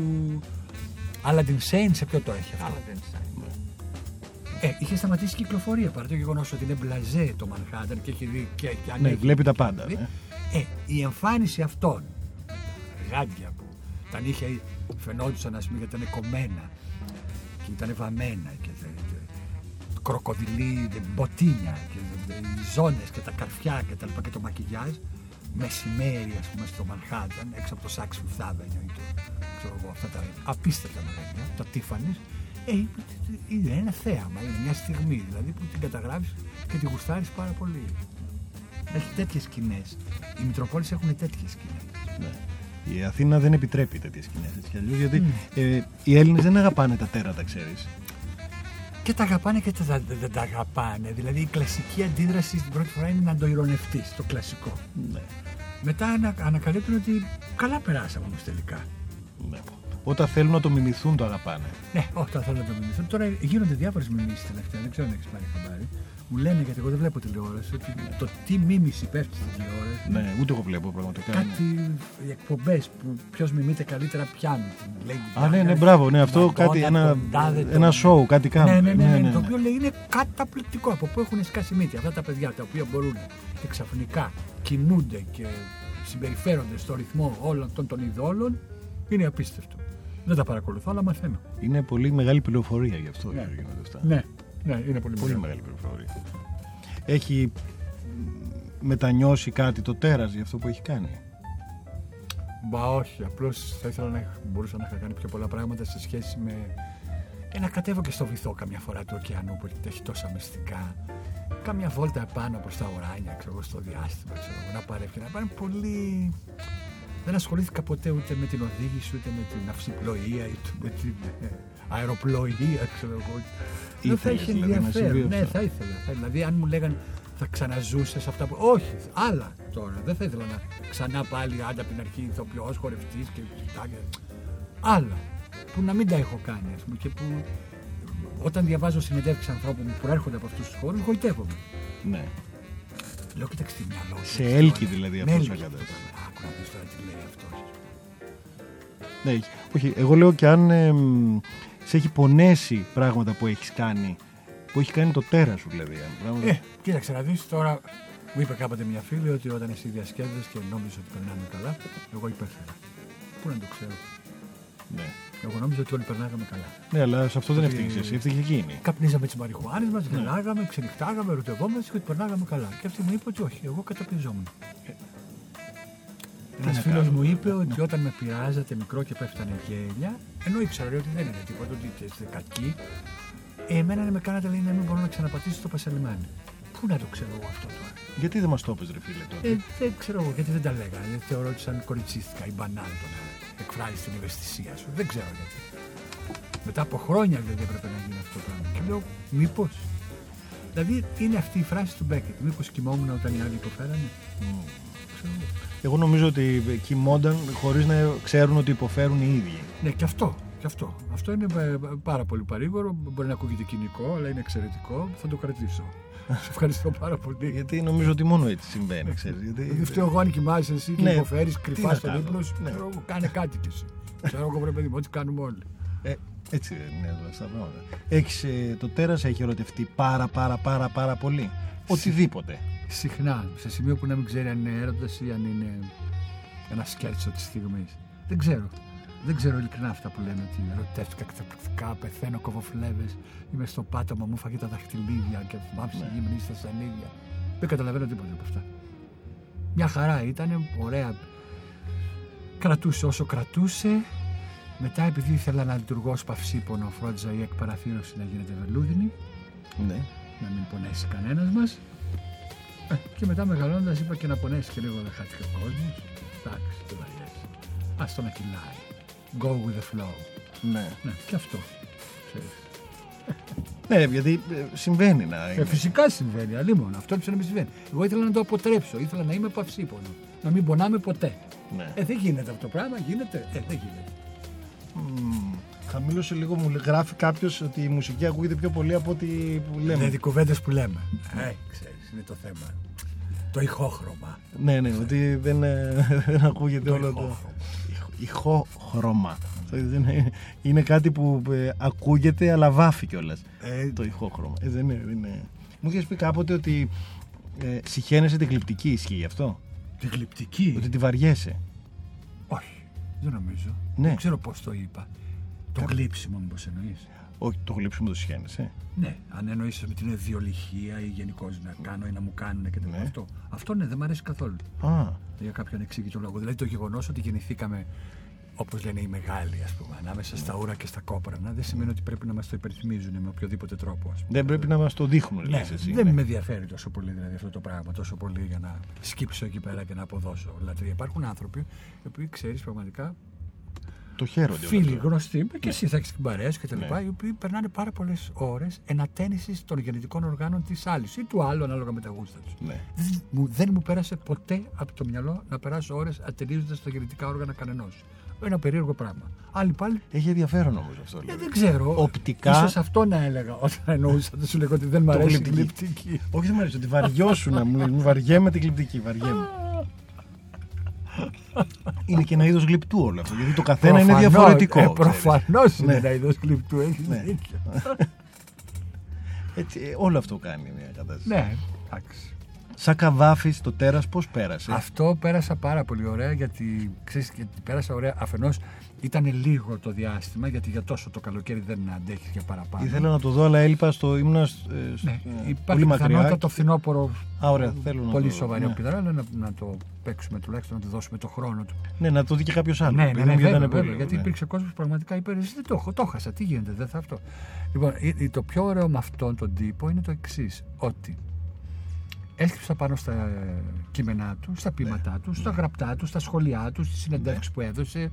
Αλλά την Σέιν σε ποιο το έχει αυτό; Άλλο δεν είναι. Ε, είχε σταματήσει η κυκλοφορία παρά το γεγονός ότι είναι μπλαζέ το Μανχάταν και έχει δει και, και Ναι, ανοίγει βλέπει τα και πάντα, δει. ναι. Ε, η εμφάνιση αυτών, γάντια που τα νύχια φαινόντουσαν, ας πούμε, γιατί ήταν κομμένα και ήταν βαμμένα και, και, και κροκοδιλί, δε- μποτίνια και δε- δε- οι ζώνες και τα καρφιά και τα λοιπά και το μακιγιάζ μεσημέρι ας πούμε στο Μανχάταν έξω από το Saks Fifth Avenue ή το, ξέρω εγώ, αυτά τα απίστευτα μαγαζιά, τα Tiffany's ε, είναι ένα θέαμα, είναι μια στιγμή δηλαδή που την καταγράφεις και τη γουστάρεις πάρα πολύ. Έχει τέτοιες σκηνές. Οι Μητροπόλεις έχουν τέτοιες σκηνές. Ναι. Η Αθήνα δεν επιτρέπει τέτοιες σκηνές έτσι κι αλλιώς, γιατί ε, οι Έλληνες δεν αγαπάνε τα τέρατα, ξέρεις. Και τα αγαπάνε και τα, τα- δεν τα αγαπάνε. Δηλαδή η κλασική αντίδραση την πρώτη φορά είναι να το ηρωνευτείς, το κλασικό. Ναι. Μετά ανα, ανακαλύπτουν ότι καλά περάσαμε όμως τελικά. ναι. Όταν θέλουν να το μιμηθούν, το αγαπάνε. Ναι, όταν θέλω να το μιμηθούν. Τώρα γίνονται διάφορες μιμήσεις τελευταία, δεν ξέρω αν έχεις πάρει χαμπάρι. Μου λένε, γιατί εγώ δεν βλέπω τηλεόραση, ότι το τι μίμηση πέφτει στην τηλεόραση. Ναι, ούτε εγώ βλέπω πραγματικά. Κάτι εκπομπές που ποιος μιμείται καλύτερα πιάνει. την Lady Α, ναι, Gaga, ναι, μπράβο, ναι, αυτό Madonna, κάτι, ένα, τον τάδε, τον- ένα show, κάτι κάνουν. Ναι, ναι, ναι, ναι, το οποίο λέει είναι καταπληκτικό. Από πού έχουν σκάσει μύτη αυτά τα παιδιά τα οποία μπορούν και ξαφνικά κινούνται και συμπεριφέρονται στο ρυθμό όλων αυτών των ειδόλων είναι απίστευτο. Δεν τα παρακολουθώ, αλλά μαθαίνω. Είναι πολύ μεγάλη πληροφορία γι' αυτό Ναι. γίνονται αυτά. Ναι, ναι, είναι πολύ, Πολύ μεγάλο. μεγάλη πληροφορία. Έχει μ, μετανιώσει κάτι το τέρας για αυτό που έχει κάνει; Μπα όχι, απλώς θα ήθελα να μπορούσα να είχα κάνει πιο πολλά πράγματα σε σχέση με. Ε, να κατέβω και στο βυθό καμιά φορά του ωκεανού που έχει τόσα μυστικά. Κάμια βόλτα επάνω προς τα ουράνια, ξέρω εγώ, στο διάστημα, ξέρω εγώ, να πάρει και να πάρει πολύ. Δεν ασχολήθηκα ποτέ ούτε με την οδήγηση, ούτε με την αυσιπλοεία, ούτε με την ε, αεροπλοεία, ξέρω εγώ. Δεν θα Ήθελες, είχε δηλαδή, να ενδιαφέρον. συμβεί Ναι, αυτό. θα ήθελα. θα- Δηλαδή, αν μου λέγανε θα ξαναζούσες αυτά που. Όχι, άλλα τώρα. Δεν θα ήθελα να ξανά πάλι άντα από την αρχή ηθοποιός, χορευτής και κοιτάγια. Άλλα που να μην τα έχω κάνει, ας πούμε, και που όταν διαβάζω συνεντεύξεις ανθρώπων που προέρχονται από αυτούς τους χώρους, γοητεύομαι. Ναι. Λέω, κοίταξε τι μυαλό. του, Σε τι έλκει ωραία. δηλαδή Με αυτός έλκει ο κατάσταση. Άκου να δεις τώρα τι λέει αυτός. Ναι, όχι, εγώ λέω και αν εμ, σε έχει πονέσει πράγματα που έχεις κάνει, που έχει κάνει το τέρα σου δηλαδή. αν Πράγματα... Ε, κοίταξε να δεις τώρα. Μου είπε κάποτε μια φίλη ότι όταν εσύ διασκέδασες και νόμιζες ότι περνάμε καλά, εγώ υπέφερα. Πού να το ξέρω; ναι. Εγώ νόμιζα ότι όλοι περνάγαμε καλά. ναι, αλλά σε αυτό δεν Ότι- ευτύχησε εσύ, ευτύχε εκείνη. Καπνίζαμε τις μαριχουάνες μας, Ναι. γελάγαμε, ξενυχτάγαμε, ερωτευόμαστε και ότι περνάγαμε καλά. Και αυτή μου είπε ότι όχι, εγώ καταπιεζόμουν. Ένας να φίλος κάνω. μου είπε ότι όταν με πειράζατε μικρό και πέφτανε γέλια, ενώ ήξερα λέει, ότι δεν είναι τίποτα, ότι είστε κακοί, εμένα να με κάνατε λέει να μην μπορώ να ξαναπατήσω στο Πασαλιμάνι. Πού να το ξέρω εγώ αυτό τώρα; Γιατί δεν μας το είπες ρε φίλε τότε; Ε, δεν ξέρω εγώ γιατί δεν τα λέγανε. Δεν θεωρώ ότι σαν κοριτσίστηκα ή μπανάλ το να εκφράζεις την ευαισθησία σου. Δεν ξέρω γιατί. Μετά από χρόνια δηλαδή έπρεπε να γίνει αυτό το πράγμα. Και λέω, μήπως. Δηλαδή είναι αυτή η φράση του Μπέκετ. Μήπως κοιμόμουν όταν οι άλλοι υποφέρανε. Ξέρω εγώ. Εγώ νομίζω ότι κοιμόνταν χωρίς να ξέρουν ότι υποφέρουν οι ίδιοι. Ναι, και αυτό. Και αυτό. Αυτό είναι ε, πάρα πολύ παρήγορο. Μπορεί να ακούγεται κοινικό, αλλά είναι εξαιρετικό. Θα το κρατήσω. Σε ευχαριστώ πάρα πολύ. Γιατί νομίζω ότι μόνο έτσι συμβαίνει, ξέρεις. Γιατί... Δηλαδή φταίω εγώ αν κοιμάσαι εσύ και Ναι, υποφέρεις τι κρυφάς να στον κάνω. ύπνος σου. Ναι. Ξέρω εγώ, Κάνε κάτι κι εσύ. Ξέρω εγώ βρε παιδί μου, ό,τι κάνουμε όλοι. Ε, έτσι δεν είναι εδώ στα πράγματα. Έχεις, ε, το τέρας έχει ερωτευτεί πάρα πάρα πάρα πάρα πολύ. Οτιδήποτε. Συχνά, σε σημείο που να μην ξέρει αν είναι έρωτας ή αν είναι ένα σκέρτσο της στιγμής. Δεν ξέρω. Δεν ξέρω ειλικρινά αυτά που λένε ότι ερωτεύτηκα καταπληκτικά, πεθαίνω κοβοφλέβε, είμαι στο πάτωμα, μου φάγε τα δαχτυλίδια και μάψε Ναι. γυμνή στα σανίδια. Δεν καταλαβαίνω τίποτα από αυτά. Μια χαρά ήταν, ωραία. Κρατούσε όσο κρατούσε. Μετά, επειδή ήθελα να λειτουργώ ως παυσίπονο, φρόντιζα η εκπαραθύρωση να γίνεται βελούδινη Ναι. να μην πονέσει κανένας μα. και μετά μεγαλώνοντα είπα και να πονέσει και λίγο να χάσει ο κόσμος. Εντάξει, δεν βαριέσαι. Α το να κυλάει. Go with the flow. ναι. Ναι, και αυτό. Ξέρεις. Ναι, γιατί ε, συμβαίνει να Ε, είναι. φυσικά συμβαίνει, αλλήμον. Αυτό έψε να μην συμβαίνει. Εγώ ήθελα να το αποτρέψω. Ήθελα να είμαι παυσίπονο. Να μην πονάμε ποτέ. Ναι. Ε, δεν γίνεται αυτό το πράγμα, γίνεται. Ε, δεν γίνεται. Μμμ. Χαμήλωσε λίγο, μου γράφει κάποιος ότι η μουσική ακούγεται πιο πολύ από ό,τι που λέμε. Δηλαδή κουβέντες που λέμε. Ε, ξέρεις, είναι το θέμα. Το ηχόχρωμα. Ναι, ναι, ότι δεν, ε, δεν ακούγεται Το όλο το. ηχόχρωμα. Ηχο- Ηχόχρωμα. Αυτό δεν είναι, είναι κάτι που ε, ακούγεται αλλά βάφει κιόλας. Ε, Το ηχόχρωμα. Ε, δεν είναι, δεν είναι. Μου είχες πει κάποτε ότι ε, συχαίνεσαι την γλυπτική, ισχύει αυτό; τη γλυπτική; Ότι τη βαριέσαι. Όχι, δεν νομίζω. Ναι. Δεν ξέρω πώς το είπα. Το γλύψιμο, μήπως εννοείς. Όχι, το γλύψιμο το συχαίνεσαι. Ναι, αν εννοεί με την ιδιολυχία ή γενικώς να κάνω ή να μου κάνουν και τέτοια. Ναι. Αυτό. Αυτό ναι, δεν μου αρέσει καθόλου. Α, Για κάποιον εξήγητο λόγο. Δηλαδή το γεγονός ότι γεννηθήκαμε, όπως λένε οι μεγάλοι, ας πούμε, ανάμεσα στα ούρα και στα κόπρανα, δεν σημαίνει ότι πρέπει να μας το υπερθυμίζουν με οποιοδήποτε τρόπο. Ας πούμε. δεν πρέπει να μας το δείχνουν, Ναι, λες εσύ. δεν ναι. με ενδιαφέρει τόσο πολύ δηλαδή, αυτό το πράγμα, τόσο πολύ για να σκύψω εκεί πέρα και να αποδώσω λατρεία. Υπάρχουν άνθρωποι οι οποίοι ξέρεις πραγματικά Το χαίρονται. όλα φίλοι αυτά. γνωστοί, και εσύ θα έχεις την παρέα σου και τα Ναι. λοιπά, οι οποίοι περνάνε πάρα πολλές ώρες ενατένισης των γεννητικών οργάνων της άλλης ή του άλλου, ανάλογα με τα γούστα τους. Ναι. Δεν μου, δεν μου πέρασε ποτέ από το μυαλό να περάσω ώρες ατενίζοντας τα γεννητικά όργανα κανενός. Ένα περίεργο πράγμα. Άλλοι πάλι Έχει ενδιαφέρον όμως αυτό. ε, δηλαδή. δεν ξέρω. Οπτικά- Ίσως αυτό να έλεγα όταν εννοούσα. Δεν σου λέγω ότι δεν μου Το αρέσει η γλυπτική. γλυπτική. Όχι, δεν μου αρέσει ότι βαριώσουν να μου μου βαριέμαι την γλυπτική. Βαριέμαι. Είναι και ένα είδος γλυπτού όλο αυτό. Γιατί το καθένα είναι Προφανώς, διαφορετικό. Ε, ξέρεις. Προφανώς είναι Ναι. ένα είδος γλυπτού. Έχει Ναι. δίκιο. Έτσι, ε, όλο αυτό κάνει μια κατάσταση. Ναι, εντάξει. Σαν καβάφι το τέρας, πώς πέρασε; Αυτό πέρασα πάρα πολύ ωραία γιατί ξέρεις, γιατί πέρασα ωραία. Αφενός ήταν λίγο το διάστημα γιατί για τόσο το καλοκαίρι δεν αντέχεις για παραπάνω. Ήθελα να το δω, αλλά έλειπα στο. ήμουν. ε, σ- Ναι, ε, υπάρχει πολύ μακριά. πιθανότητα το φθινόπωρο Α, ωραία, θέλω να πολύ το δω, σοβαρή ναι. οπτική, αλλά να, να το παίξουμε τουλάχιστον, να του δώσουμε το χρόνο του. Ναι, να το δει και κάποιος άλλος. Ναι, ναι, επειδή ναι, μου ήταν βέβαια, πολύ βέβαια, ωραίο, γιατί ναι. υπήρξε κόσμος που πραγματικά είπε: «Εσύ δεν το έχω, το χάσα. Τι γίνεται, δεν θα αυτό. Λοιπόν, ε, ε, το πιο ωραίο με αυτόν τον τύπο είναι το εξής: Ότι έσκυψα πάνω στα ε, κείμενά του, στα ποίηματά του, στα γραπτά του, στα σχολιά του, στις συνεντεύξεις που έδωσε,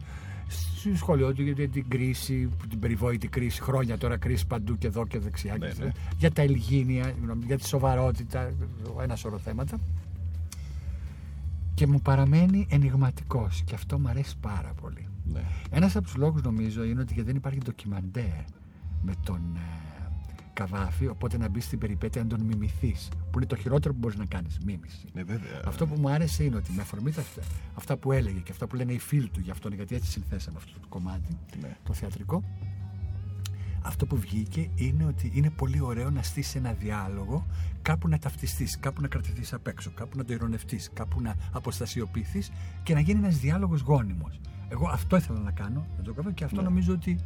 στη σχολείο του για την κρίση, την περιβόητη κρίση, χρόνια τώρα κρίση παντού και εδώ και δεξιά, Ναι, και ναι. για τα ελγίνια, για τη σοβαρότητα, ένα σωρό θέματα. Και μου παραμένει ενηγματικός και αυτό μου αρέσει πάρα πολύ. Ναι. Ένας από τους λόγους νομίζω είναι ότι δεν υπάρχει ντοκιμαντέρ με τον ε, Καβάφη, οπότε να μπεις στην περιπέτεια να τον μιμηθείς, που είναι το χειρότερο που μπορείς να κάνεις, μίμηση. Ναι, βέβαια. Αυτό που μου άρεσε είναι ότι με αφορμή τα, αυτά που έλεγε και αυτά που λένε οι φίλοι του για αυτόν, γιατί έτσι συνθέσαμε αυτό το κομμάτι, Ναι. το θεατρικό, αυτό που βγήκε είναι ότι είναι πολύ ωραίο να στήσει ένα διάλογο, κάπου να ταυτιστείς, κάπου να κρατηθείς απ' έξω, κάπου να το ειρωνευτείς, κάπου να αποστασιοποιηθείς και να γίνει ένας διάλογος γόνιμος. Εγώ αυτό ήθελα να κάνω με τον καφέ και αυτό Ναι. νομίζω ότι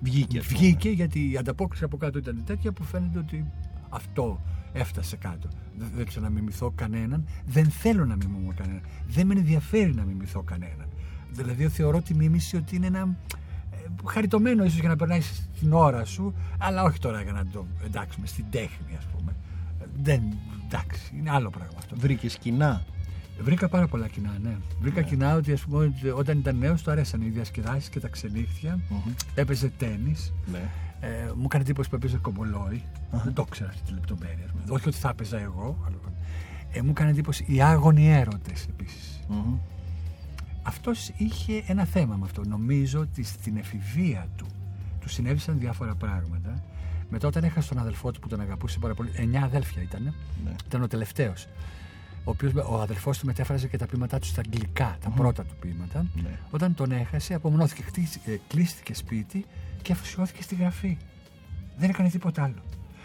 Βγήκε. ας πούμε. βγήκε γιατί η ανταπόκριση από κάτω ήταν τέτοια που φαίνεται ότι αυτό έφτασε κάτω. Δεν, δεν ξέρω να μιμηθώ κανέναν, δεν θέλω να μιμηθώ κανέναν. Δεν με ενδιαφέρει να μιμηθώ κανέναν. Δηλαδή θεωρώ τη μίμηση ότι είναι ένα ε, χαριτωμένο ίσως για να περνάεις την ώρα σου, αλλά όχι τώρα για να το εντάξουμε στην τέχνη ας πούμε. Ε, Δεν, εντάξει, είναι άλλο πράγμα αυτό. Βρήκες κοινά; Βρήκα πάρα πολλά κοινά, ναι. Βρήκα κοινά ότι ας πούμε ότι όταν ήταν νέος του αρέσαν οι διασκεδάσεις και τα ξενύχτια. Έπαιζε τέννις. Ναι. Ε, μου έκανε εντύπωση που έπαιζε κομπολόι. Δεν το ήξερα αυτή τη λεπτομέρεια. ας πούμε. Όχι ότι θα έπαιζα εγώ. αλλά- Ε, μου έκανε εντύπωση οι άγονοι έρωτες επίσης. Μμμ. Αυτός είχε ένα θέμα με αυτό. Νομίζω ότι στην εφηβεία του του συνέβησαν διάφορα πράγματα. Μετά, όταν έχασε τον αδελφό του που τον αγαπούσε πάρα πολύ, εννιά αδέλφια ήταν, Ναι. ήταν ο τελευταίος. Ο, οποίος, ο αδελφός του μετέφραζε και τα ποίηματά του στα αγγλικά, τα πρώτα του ποίηματα. Ναι. Όταν τον έχασε, απομονώθηκε, χτίσ- ε, κλείστηκε σπίτι και αφοσιώθηκε στη γραφή. Δεν έκανε τίποτα άλλο.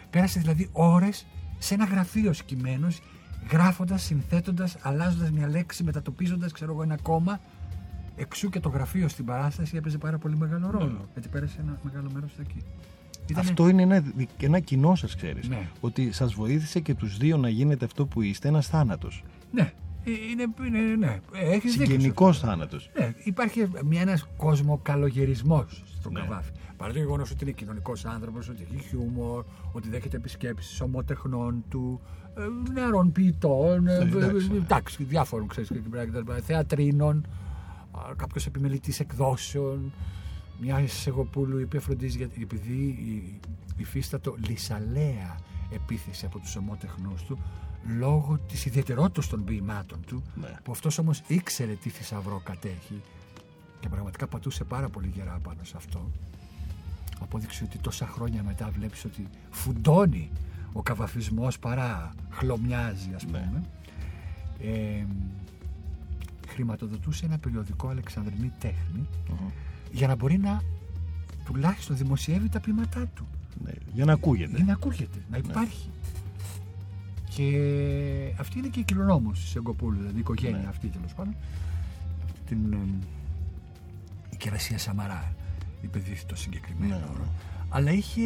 Πέρασε δηλαδή ώρες σε ένα γραφείο σκυμμένο, γράφοντας, συνθέτοντας, αλλάζοντας μια λέξη, μετατοπίζοντας, ξέρω εγώ, ένα κόμμα. Εξού και το γραφείο στην παράσταση έπαιζε πάρα πολύ μεγάλο ρόλο. Γιατί πέρασε ένα μεγάλο μέρος εκεί. Ήτανε- Αυτό είναι ένα, δι- ένα κοινό σας, ξέρεις. Ναι. Ότι σας βοήθησε και τους δύο να γίνετε αυτό που είστε, ένας θάνατος. Ναι, ε, είναι, είναι, ναι. Ε, Έχεις δίκιο. Συγγενικός θάνατος. Ναι, υπάρχει μια, ένας κόσμο καλογερισμό στον Ναι. Καβάφη. Παρά το γεγονός ότι είναι κοινωνικός άνθρωπος, ότι έχει χιούμορ, ότι δέχεται επισκέψεις ομοτεχνών του, ε, νεαρών ποιητών, ε, εντάξει, ε, ναι. εντάξει, διάφορων ξέρεις, και κτλ, θεατρίνων, κάποιος επιμελητής εκδόσεων, μια Σεγοπούλου η οποία φροντίζει γιατί επειδή η- υφίστατο λυσαλέα επίθεση από τους ομότεχνούς του λόγω της ιδιαιτερότητας των ποιημάτων του Ναι. που αυτός όμως ήξερε τι θησαυρό κατέχει και πραγματικά πατούσε πάρα πολύ γερά πάνω σε αυτό απόδειξε ότι τόσα χρόνια μετά βλέπεις ότι φουντώνει ο καβαφισμός παρά χλωμιάζει ας Ναι. πούμε ε, χρηματοδοτούσε ένα περιοδικό Αλεξανδρινή Τέχνη για να μπορεί να τουλάχιστον δημοσιεύει τα ποίηματά του Ναι, για να ακούγεται. ή να ακούγεται, να υπάρχει. Και αυτή είναι και η κληρονόμος της Εγκοπούλου, δηλαδή η οικογένεια Ναι. αυτή τέλος πάντων. Την, εμ, η Κερασία Σαμαρά υπεδίθη το συγκεκριμένο Ναι. όρο. Αλλά είχε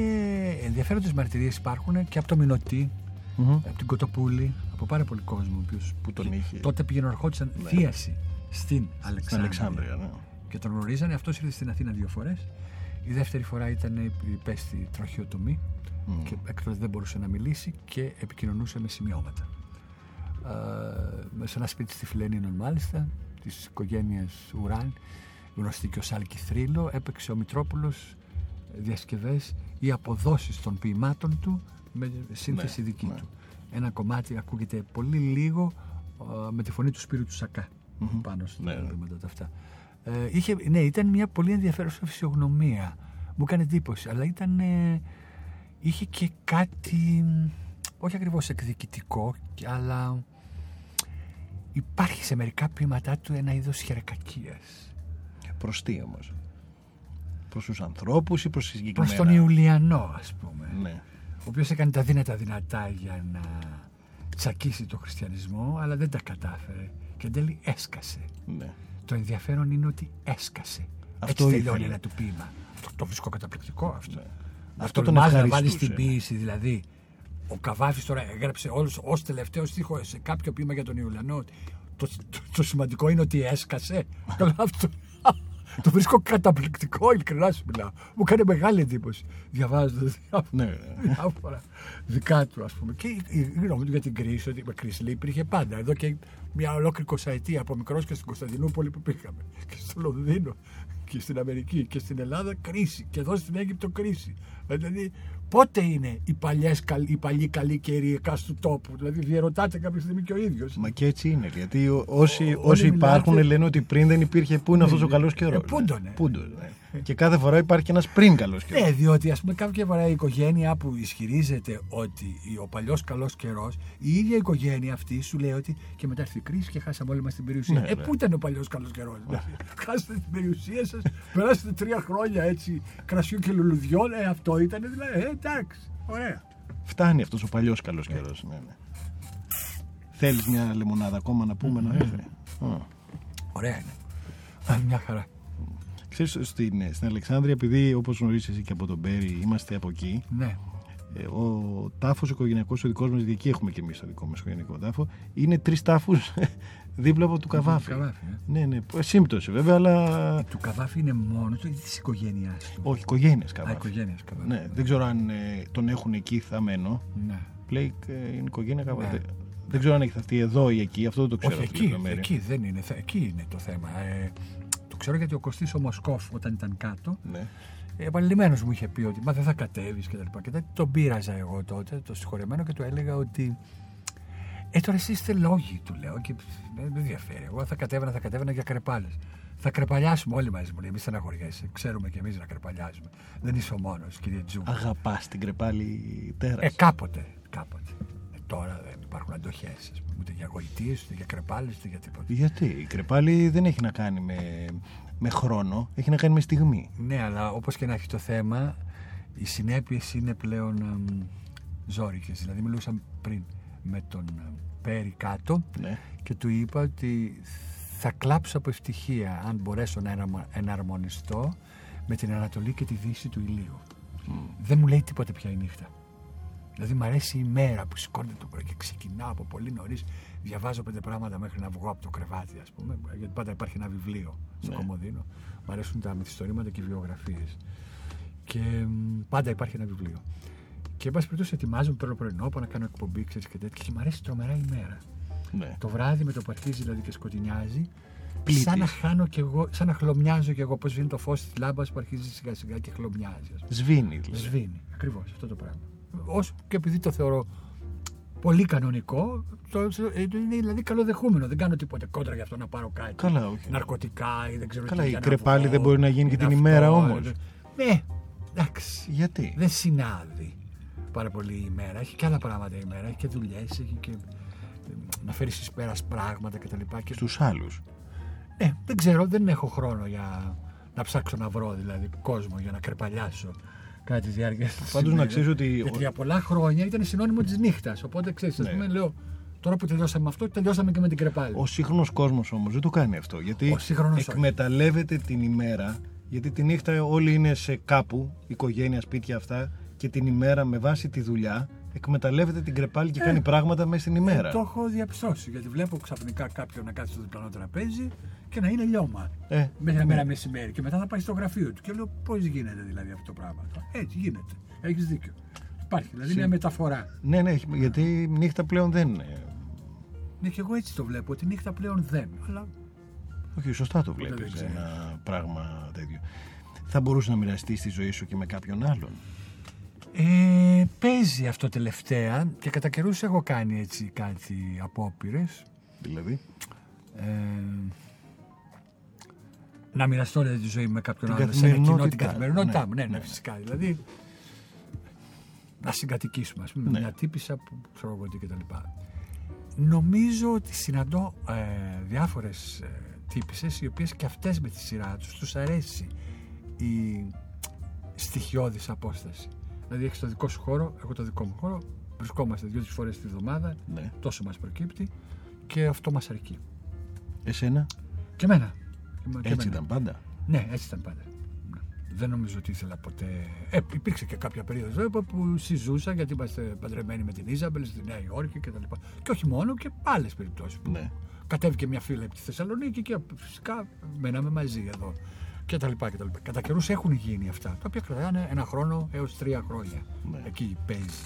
ενδιαφέροντες μαρτυρίες υπάρχουν και από το Μινωτή, Μμμ. από την Κοτοπούλη, από πάρα πολύ κόσμο ο οποίος Που τον είχε. τότε πήγαινε ερχόντουσαν Ναι. θίαση στην Στην Αλεξάνδρεια. Αλεξάνδρεια. Ναι. Και τον γνωρίζανε, αυτός ήρθε στην Αθήνα δύο φορές. Η δεύτερη φορά ήταν υπέστη τροχιοτομή Μμ. και έκτοτε δεν μπορούσε να μιλήσει και επικοινωνούσε με σημειώματα. Ε, σε ένα σπίτι στη Φιλενίνων μάλιστα, της οικογένειας Ουράν, γνωστή και ως Άλκη Θρύλο, έπαιξε ο Μητρόπουλος διασκευές ή αποδόσεις των ποιημάτων του με σύνθεση Ναι, δική ναι. του. Ένα κομμάτι ακούγεται πολύ λίγο ε, με τη φωνή του Σπύρου του Σακά πάνω στα Ναι, ναι. ποιήματα τα αυτά. Ε, είχε, ναι, ήταν μια πολύ ενδιαφέρουσα φυσιογνωμία. Μου έκανε εντύπωση, αλλά ήταν, ε, είχε και κάτι, όχι ακριβώς εκδικητικό, αλλά υπάρχει σε μερικά ποίηματά του ένα είδος χερεκακίας. Προς τι όμως; Προς τους ανθρώπους ή προς Προς συγκεκριμένα; τον Ιουλιανό, ας πούμε. Ναι. Ο οποίος έκανε τα δύνατα δυνατά για να τσακίσει το χριστιανισμό, αλλά δεν τα κατάφερε. Και εν τέλει έσκασε. Ναι. Το ενδιαφέρον είναι ότι έσκασε. Αυτό Έτσι τελειώνει ήθελε. ένα του ποίημα. Το, το βρίσκω καταπληκτικό αυτό. Αυτό Αυτό τον τον να βάλει ευχαριστούσε. στην ποίηση, δηλαδή. Ο Καβάφης τώρα έγραψε όλους, ως τελευταίο στίχο σε κάποιο ποίημα για τον Ιουλιανό. ότι Το, το, το σημαντικό είναι ότι έσκασε. Καλά, αυτό. Το βρίσκω καταπληκτικό, ειλικρινά σου μιλάω. Μου έκανε μεγάλη εντύπωση διαβάζοντας Ναι, ναι. διάφορα δικά του, ας πούμε. Και η η γνώμη του για την κρίση, ότι η κρίση λέει, υπήρχε πάντα. Εδώ και μια ολόκληρη κοσαετία από μικρός και στην Κωνσταντινούπολη που πήγαμε. Και στο Λονδίνο και στην Αμερική και στην Ελλάδα κρίση. Και εδώ στην Αίγυπτο κρίση. Δηλαδή, πότε είναι οι, παλιές, καλ- οι παλιοί καλοί καιροί εκάστου τόπου. Δηλαδή, διαρωτάται κάποια στιγμή και ο ίδιος. Μα και έτσι είναι. Γιατί ό- όσοι, Όλοι όσοι μιλάτε- υπάρχουν λένε ότι πριν δεν υπήρχε πού είναι αυτός ο καλός καιρός. Ε, πούντονε. Και κάθε φορά υπάρχει ένας πριν καλός καιρός. Ναι, διότι ας πούμε κάποια φορά η οικογένεια που ισχυρίζεται ότι ο παλιός καλός καιρός, η ίδια οικογένεια αυτή σου λέει ότι και μετά έρθει η κρίση και χάσαμε όλοι μας την περιουσία. Ναι, ε, ναι. πού ήταν ο παλιός καλός καιρός. Χάσατε την περιουσία σας, περάσατε τρία χρόνια έτσι κρασιού και λουλουδιών. Ε, αυτό ήταν δηλαδή. Ε, εντάξει, ωραία. Φτάνει αυτός ο παλιός καλός καιρός. Ναι, ναι. Θέλεις μια λεμονάδα ακόμα να πούμε, να έρθει; Α. Ωραία είναι. Α, μια χαρά. Ξέρεις, στην, στην Αλεξάνδρεια, επειδή όπως γνωρίζεις εσύ και από τον Μπέρι, είμαστε από εκεί. Ναι. ε, Ο τάφος οικογενειακός, ο δικός μας, εκεί έχουμε και εμείς το δικό μας οικογενειακό τάφο, είναι τρεις τάφους δίπλα από του καβάφη. Καβάφη, ε. Ναι, ναι, σύμπτωση βέβαια, αλλά. Του καβάφη είναι μόνος του ή της οικογένειάς του; Όχι, οικογένειε Α, καβάφη. οικογένειας καβάφη. Ναι, δεν ξέρω αν ε, τον έχουν εκεί θαμένο. ναι. Πλέικ ε, είναι οικογένεια καβάφη. Ναι. Δεν- Δεν ξέρω αν έχει θαυτεί εδώ ή εκεί, αυτό δεν το ξέρω. Όχι, αυτή τη εκεί, λεπτομέρεια. εκεί δεν είναι, θε- εκεί είναι το θέμα. Ε, το ξέρω γιατί ο Κωστής ο Μοσκόφ όταν ήταν κάτω, Ναι. επανειλημμένος μου είχε πει ότι μα δεν θα κατέβεις και τα λοιπά. Και τότε τον πείραζα εγώ τότε, το συγχωρεμένο και του έλεγα ότι ε, τώρα εσείς είστε λόγοι, του λέω, και δεν με ενδιαφέρει. Εγώ θα κατέβαινα, θα κατέβαινα για κρεπάλες. Θα κρεπαλιάσουμε όλοι μαζί μου, λέει, μη στεναχωριέσαι. Ξέρουμε κι εμείς να κρεπαλιάζουμε. Δεν είσαι ο μόνος, κύριε Τζου. Αγαπάς την κρεπάλη τέρας. Ε, κάποτε, κάποτε. Ε, τώρα δεν υπάρχουν αντοχές, ούτε για γοητείες, ούτε για κρεπάλες, ούτε για τίποτα. Γιατί; Η κρεπάλη δεν έχει να κάνει με, με χρόνο, έχει να κάνει με στιγμή. Ναι, αλλά όπως και να έχει το θέμα, οι συνέπειες είναι πλέον εμ, ζώρικες. Δηλαδή, μιλούσα πριν με τον εμ, Πέρι κάτω Ναι. και του είπα ότι θα κλάψω από ευτυχία αν μπορέσω να εναρμο- εναρμονιστώ με την Ανατολή και τη Δύση του ηλίου. Δεν μου λέει τίποτε πια η νύχτα. Δηλαδή, μου αρέσει η μέρα που σηκώνεται το πρωί και ξεκινάω από πολύ νωρίς. Διαβάζω πέντε πράγματα μέχρι να βγω από το κρεβάτι, ας πούμε. Γιατί πάντα υπάρχει ένα βιβλίο στο Ναι. κομμωδίνο. Μου αρέσουν τα μυθιστορήματα και οι βιογραφίε. Και μ, πάντα υπάρχει ένα βιβλίο. Και εν πάση περιπτώσει ετοιμάζομαι, παίρνω πρωινό, πάω να κάνω εκπομπή, ξέρεις και τέτοια. Και μου αρέσει τρομερά η μέρα. ναι. Το βράδυ με το που αρχίζει δηλαδή και σκοτεινιάζει, Πλήττεις. σαν να χάνω κι εγώ, σαν να χλωμιάζω κι εγώ. Πώς βγαίνει το φως της λάμπας που αρχίζει σιγά σιγά και χλωμιάζει. ας πούμε. Σβήνει δηλαδή. Σβήνει. Ακριβώς αυτό το πράγμα. Όσο και επειδή το θεωρώ πολύ κανονικό, το, ε, είναι δηλαδή καλοδεχούμενο. Δεν κάνω τίποτε κόντρα για αυτό να πάρω κάτι. Καλά, όχι. Ναρκωτικά ή δεν ξέρω Καλά, τι. η για να κρεπάλη βγω, δεν μπορεί να γίνει και είναι την αυτό, ημέρα ε, όμως. δεν- Ναι, εντάξει. Γιατί; Δεν συνάδει πάρα πολύ η ημέρα. Έχει και άλλα πράγματα η ημέρα. Έχει και δουλειές, έχει και ε, να φέρεις εις πέρας πράγματα κτλ. Και... Στους άλλους. Ε, δεν ξέρω, δεν έχω χρόνο για να ψάξω να βρω δηλαδή κόσμο για να κρεπαλιάσω κατά της διάρκειας της Πάντως να ημέρας. ξέρεις ότι- Γιατί για πολλά χρόνια ήταν συνώνυμο της νύχτας. Οπότε ξέρεις, ας Ναι. πούμε, λέω τώρα που τελειώσαμε με αυτό, τελειώσαμε και με την κρεπάλη. Ο σύγχρονος κόσμος όμως δεν το κάνει αυτό. Γιατί Ο σύγχρονος όχι. εκμεταλλεύεται την ημέρα. Γιατί τη νύχτα όλοι είναι σε κάπου, οικογένεια, σπίτια αυτά. Και την ημέρα με βάση τη δουλειά εκμεταλλεύεται την κρεπάλη και κάνει πράγματα μέσα στην ημέρα. Ε, το έχω διαπιστώσει. Γιατί βλέπω ξαφνικά κάποιον να κάθεται στο διπλανό τραπέζι και να είναι λιώμα. Ε, με ένα ναι. μέρα μεσημέρι. Και μετά θα πάει στο γραφείο του. Και λέω πώς γίνεται δηλαδή αυτό το πράγμα. Έτσι γίνεται. Έχεις δίκιο. Υπάρχει δηλαδή Συ- μια μεταφορά. Ναι, ναι, έχει- γιατί η νύχτα πλέον δεν είναι. Ναι, και εγώ έτσι το βλέπω. Ότι νύχτα πλέον δεν. Αλλά Όχι, σωστά το δεν βλέπεις ξέρω. ένα πράγμα τέτοιο. Θα μπορούσε να μοιραστείς τη ζωή σου και με κάποιον άλλον. Ε, παίζει αυτό τελευταία και κατά καιρούς έχω κάνει έτσι κάτι απόπειρες. Δηλαδή; Ε, να μοιραστώ δηλαδή, τη ζωή μου με κάποιον Την άλλο σε ένα κοινό την καθημερινότητά. καθημερινότητά Ναι, μου. Ναι, ναι, ναι. φυσικά. Δηλαδή να συγκατοικήσουμε, ας πούμε, με Ναι. μια τύπησα που ξέρω εγώ τι κτλ. Νομίζω ότι συναντώ ε, διάφορες ε, τύπησες οι οποίες και αυτές με τη σειρά τους τους αρέσει η στοιχειώδης απόσταση. Δηλαδή έχεις το δικό σου χώρο, έχω το δικό μου χώρο, Βρισκόμαστε δύο-τρεις φορές τη βδομάδα, Ναι. τόσο μας προκύπτει και αυτό μας αρκεί. Εσένα, Και εμένα. Και εμένα. έτσι ήταν πάντα; Ναι, έτσι ήταν πάντα. Ναι. Δεν νομίζω ότι ήθελα ποτέ. Ε, υπήρξε και κάποια περίοδος βέβαια που συζούσα γιατί είμαστε παντρεμένοι με την Ιζαμπελ στη Νέα Υόρκη κτλ. Και, και όχι μόνο και άλλες περιπτώσεις. Ναι. Κατέβηκε μια φίλη από τη Θεσσαλονίκη και φυσικά μέναμε μαζί εδώ. Και τα λοιπά και τα λοιπά. Κατά καιρούς έχουν γίνει αυτά, τα οποία κρατάνε ένα χρόνο έως τρία χρόνια. Ναι. Εκεί παίζει.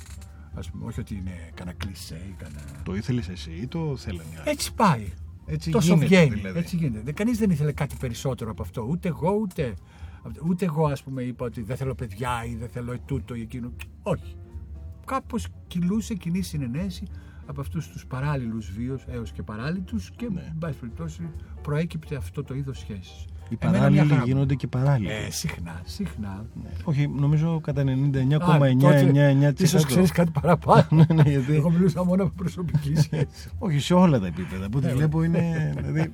Ας πούμε, όχι ότι είναι κανένα κλισέ ή κανένα. Το ήθελες εσύ ή το θέλανε οι άλλοι; Έτσι πάει. Έτσι Τόσο γίνεται, βγαίνει. δηλαδή. Έτσι γίνεται. Κανείς δεν ήθελε κάτι περισσότερο από αυτό. Ούτε εγώ, ούτε. Ούτε εγώ, ας πούμε, είπα ότι δεν θέλω παιδιά ή δεν θέλω τούτο ή εκείνο. Όχι. Κάπως κυλούσε κοινή συνενέση από αυτούς τους παράλληλους βίους έως και παράλληλους και, Ναι. εν πάση περιπτώσει, προέκυπτε αυτό το είδος σχέσης. Οι παράλληλοι γίνονται και παράλληλοι. Ε, συχνά, συχνά. Ναι. Όχι, νομίζω κατά Α, τότε 99,999%. Ίσως ξέρεις κάτι παραπάνω. Ναι, ναι, γιατί- Εγώ μιλούσα μόνο από προσωπική σχέση. Όχι σε όλα τα επίπεδα. Από ό,τι Ναι, βλέπω είναι. Δηλαδή,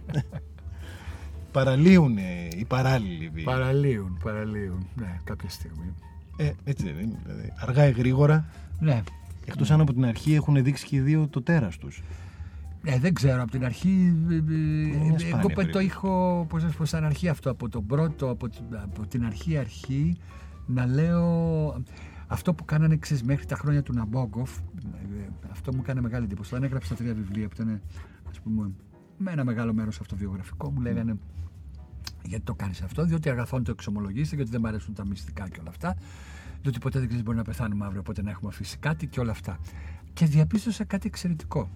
παραλύουν οι παράλληλοι βίοι. παραλύουν, παραλύουν. Ναι, κάποια στιγμή. Ε, έτσι δεν είναι. Δηλαδή, αργά ή γρήγορα, Ναι, εκτός αν από την αρχή έχουν δείξει και οι δύο το τέρας τους. Ε, δεν ξέρω, από την αρχή. ε, ε, μια σπάνια Εγώ το περίπτωση. έχω, πώς να σου πω, σαν αρχή αυτό, από τον πρώτο, από την, από την αρχή αρχή, να λέω αυτό που κάνανε ξέρεις, μέχρι τα χρόνια του Ναμπόγκοφ, ε, αυτό μου έκανε μεγάλη εντύπωση. Όταν έγραψα τρία βιβλία που ήταν, ας πούμε, με ένα μεγάλο μέρος αυτοβιογραφικό, μου λέγανε γιατί το κάνεις αυτό, διότι αγαθόν το εξομολογήσετε, γιατί δεν μου αρέσουν τα μυστικά και όλα αυτά, διότι ποτέ δεν ξέρεις μπορεί να πεθάνουμε αύριο, οπότε να έχουμε αφήσει κάτι και όλα αυτά. Και διαπίστωσα κάτι εξαιρετικό.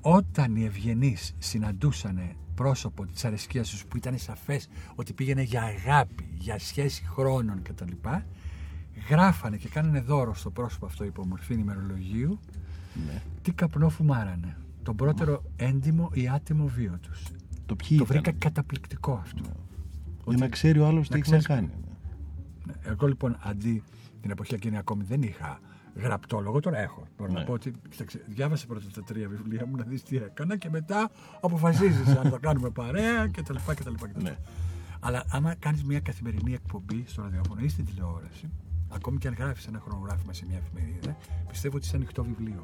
Όταν οι ευγενείς συναντούσαν πρόσωπο της αρεσκίας τους που ήταν σαφές ότι πήγαινε για αγάπη, για σχέση χρόνων κτλ., γράφανε και κάνανε δώρο στο πρόσωπο αυτό υπό μορφή ημερολογίου Ναι. τι καπνό φουμάρανε. Τον πρώτερο έντιμο ή άτιμο βίο τους. Το ποιοι Το ήταν. βρήκα καταπληκτικό αυτό. Για να ξέρει ο άλλος τι να έχει να ξέρεις- κάνει. Ναι, Εγώ λοιπόν αντί την εποχή εκείνη ακόμη δεν είχα γραπτό λόγο, τώρα έχω. Μπορώ Ναι. να πω ότι κοίταξε, διάβασε πρώτα τα τρία βιβλία μου να δεις τι έκανα και μετά αποφασίζεις αν το κάνουμε παρέα και τα λοιπά και τα λοιπά. Και τα λοιπά. Ναι. Αλλά άμα κάνεις μια καθημερινή εκπομπή στο ραδιόφωνο ή στην τηλεόραση, ακόμη και αν γράφεις ένα χρονογράφημα σε μια εφημερίδα, πιστεύω ότι είσαι ανοιχτό βιβλίο.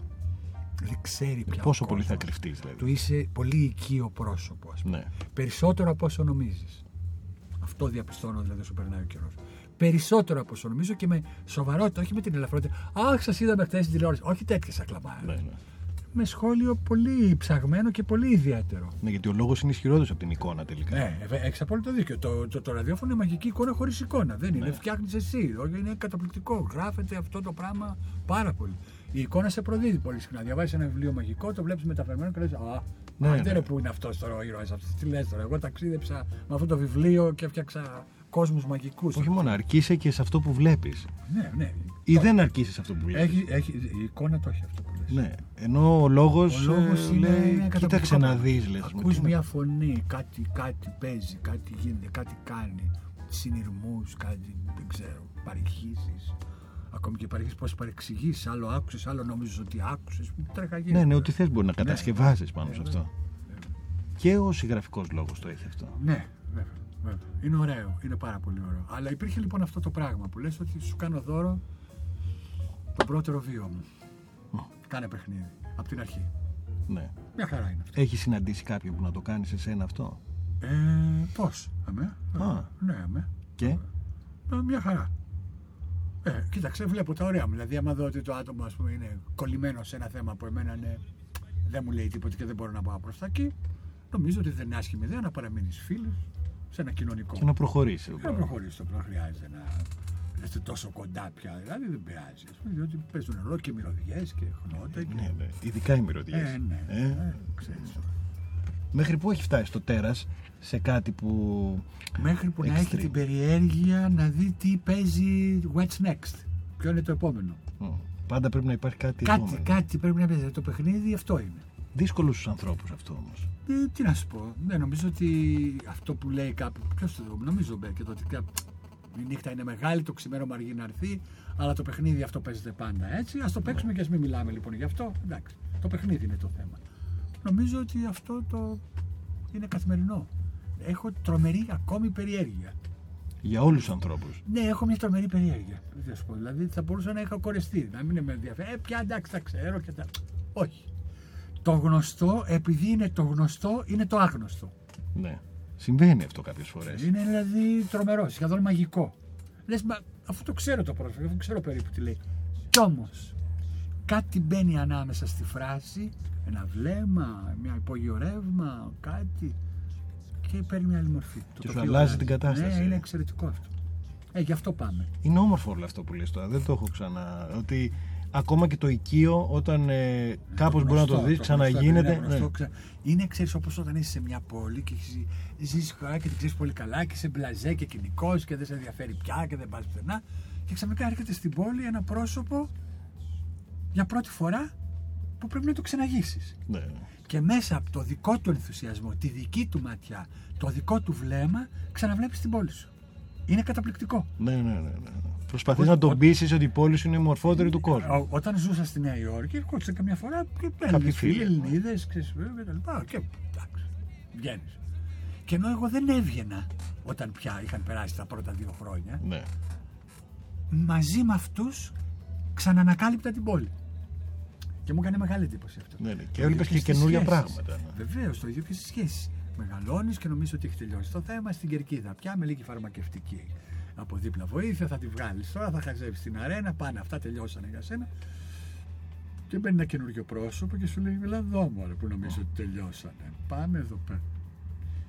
Δηλαδή ξέρει πια. ο Πόσο πολύ θα κόσμος. κρυφτείς, δηλαδή. Του είσαι πολύ οικείο πρόσωπο, ας πούμε. Ναι. Περισσότερο από όσο νομίζεις. Αυτό διαπιστώνω δηλαδή όσο περνάει ο καιρός. Περισσότερο από όσο νομίζω και με σοβαρότητα, όχι με την ελαφρότητα. Αχ, σας είδαμε χθες στην τηλεόραση. Όχι τέτοιες ακλαμάρες. Ναι, ναι. Με σχόλιο πολύ ψαγμένο και πολύ ιδιαίτερο. Ναι, γιατί ο λόγος είναι ισχυρότερος από την εικόνα τελικά. Ναι, έχεις απόλυτο δίκιο. Το, το, το ραδιόφωνο είναι μαγική εικόνα χωρίς εικόνα. Δεν είναι. Ναι. Φτιάχνεις εσύ. Όχι, είναι καταπληκτικό. Γράφεται αυτό το πράγμα πάρα πολύ. Η εικόνα σε προδίδει πολύ συχνά. Διαβάζεις ένα βιβλίο μαγικό, το βλέπεις μεταφερμένο και λες: Α, Ναι, ναι, ναι. ναι. που είναι αυτός τώρα ο ήρωας αυτός. Τι λες τώρα. Εγώ ταξίδεψα με αυτό το βιβλίο και έφτιαξα κόσμους μαγικούς. Όχι μόνο, αρκείσαι και σε αυτό που βλέπεις. Ναι, ναι. Ή δεν αρκείσαι σε αυτό που βλέπεις. Έχει, έχει, η εικόνα το έχει αυτό που λες. Ναι. Ενώ ο λόγος Ο λόγος είναι λέει: ένα Κοίταξε καταπληκτικό να πράγμα. δει, λε. Ακούς μια φωνή, κάτι, κάτι παίζει, κάτι γίνεται, κάτι κάνει. Συνειρμούς, κάτι, δεν ξέρω, παρηχήσεις. Ακόμη και παρηχήσεις πώς παρεξηγείς, άλλο άκουσες, άλλο νόμιζες ότι άκουσες. Τρέχα γίνεται. Ναι, ναι, ό,τι θες μπορεί να κατασκευάζεις πάνω Ναι, σε βέβαια. αυτό. Και ο συγγραφικός λόγος το έχει αυτό. Ναι, βέβαια, βέβαια. Είναι ωραίο, είναι πάρα πολύ ωραίο. Αλλά υπήρχε λοιπόν αυτό το πράγμα που λες ότι σου κάνω δώρο το πρώτερο βίο μου. Κάνε παιχνίδι, από την αρχή. Ναι. Μια χαρά είναι αυτό. Έχεις συναντήσει κάποιον που να το κάνεις σε σένα αυτό; Ε, πώς, αμέ; Α. Ναι, αμέ. Και; Ε, μια χαρά. Ε, κοίταξε, βλέπω τα ωραία μου. Δηλαδή, άμα δω ότι το άτομο ας πούμε, είναι κολλημένο σε ένα θέμα που εμένα είναι, δεν μου λέει τίποτα και δεν μπορώ να πάω προς τα εκεί, νομίζω ότι δεν είναι άσχημη ιδέα να παραμείνεις φίλος σε ένα κοινωνικό. και να προχωρήσει. Και να προχωρήσει το πράγμα. Χρειάζεται να είστε τόσο κοντά πια. Δηλαδή δεν πειράζει. Ας πούμε, διότι παίζουν ρόλο και μυρωδιές και χνότα. Και... Ναι, ναι. Ειδικά οι μυρωδιές. Ε, ναι. Ε, ξέρεις τώρα. Μέχρι πού έχει φτάσει το τέρας σε κάτι που. Μέχρι που να έχει Extreme. την περιέργεια να δει τι παίζει What's next. Ποιο είναι το επόμενο. Μ, Πάντα πρέπει να υπάρχει κάτι, Κάτι, επόμενο. κάτι πρέπει να παίζει. Το παιχνίδι αυτό είναι. Δύσκολος στους ανθρώπους αυτό όμως. Ε, τι να σου πω. Ναι, νομίζω ότι αυτό που λέει κάπου. Ποιος το δω, νομίζω μπε και το ότι κάπου- η νύχτα είναι μεγάλη, το ξημέρωμα αργεί να έρθει, αλλά το παιχνίδι αυτό παίζεται πάντα έτσι. Α το παίξουμε και ας μην μιλάμε λοιπόν γι' αυτό. Εντάξει. Το παιχνίδι είναι το θέμα. Νομίζω ότι αυτό το είναι καθημερινό. Έχω τρομερή ακόμη περιέργεια. Για όλους τους ανθρώπους. Ναι, έχω μια τρομερή περιέργεια. Δεν θα σου πω. Δηλαδή θα μπορούσα να είχα κορεστεί, να μην με ενδιαφέρει. Ε, πια εντάξει, τα ξέρω και τα. Όχι. Το γνωστό, επειδή είναι το γνωστό, είναι το άγνωστο. Ναι. Συμβαίνει αυτό κάποιες φορές. Είναι δηλαδή τρομερό, σχεδόν μαγικό. Λες, μα, αφού το ξέρω το πρόσωπο, αφού ξέρω περίπου τι λέει. Κι όμως, κάτι μπαίνει ανάμεσα στη φράση, ένα βλέμμα, μια υπόγειο ρεύμα, κάτι. Και παίρνει μια άλλη μορφή. Το Και σου τοπίο αλλάζει την κατάσταση. Ναι, είναι εξαιρετικό αυτό. Ε, γι' αυτό πάμε. Είναι όμορφο όλο αυτό που λες τώρα. Δεν το έχω ξανά. Ότι ακόμα και το οικείο, όταν ε, κάπως μπορεί να το γνωστό, δεις, γνωστό, ξαναγίνεται. είναι γνωστό, ναι. ξα- Είναι, ξέρεις, όπως όταν είσαι σε μια πόλη και ζεις χώρα και την ξέρεις πολύ καλά και είσαι μπλαζέ και κοινικός και δεν σε ενδιαφέρει πια και δεν πας πουθενά. Και ξαφνικά έρχεται στην πόλη ένα πρόσωπο για πρώτη φορά που πρέπει να το ξαναγήσει. Ναι. Και μέσα από το δικό του ενθουσιασμό, τη δική του ματιά, το δικό του βλέμμα, ξαναβλέπεις την πόλη σου. Είναι καταπληκτικό. Ναι, ναι, ναι. ναι. Προσπαθείς να τον πείσει ότι η πόλη σου είναι η μορφότερη του κόσμου. Ό- Όταν ζούσα στη Νέα Υόρκη, ερχόντουσαν καμιά φορά και Κάποιοι Έλληνες φίλοι, φίλοι, ναι. Ελληνίδες, ξέρεις και τα λοιπά. Και εντάξει, βγαίνεις. Και ενώ εγώ δεν έβγαινα όταν πια είχαν περάσει τα πρώτα δύο χρόνια, Ναι. μαζί με αυτούς ξανανακάλυπτα την πόλη. Και μου έκανε μεγάλη εντύπωση αυτό. Ναι, ναι. Και Το έβλεπες ίδιο και στις καινούρια σχέσεις. πράγματα, ναι. Βεβαίως, το ίδιο και στις σχέσεις. Μεγαλώνεις και νομίζει ότι έχει τελειώσει το θέμα στην κερκίδα. Πια με λίγη φαρμακευτική από δίπλα βοήθεια, θα τη βγάλεις τώρα, θα χαζεύει στην αρένα, πάνε αυτά, τελειώσανε για σένα. Και μπαίνει ένα καινούριο πρόσωπο και σου λέει: Μιλά εδώ μωρέ, που νομίζω ότι τελειώσανε. Πάμε εδώ πέρα.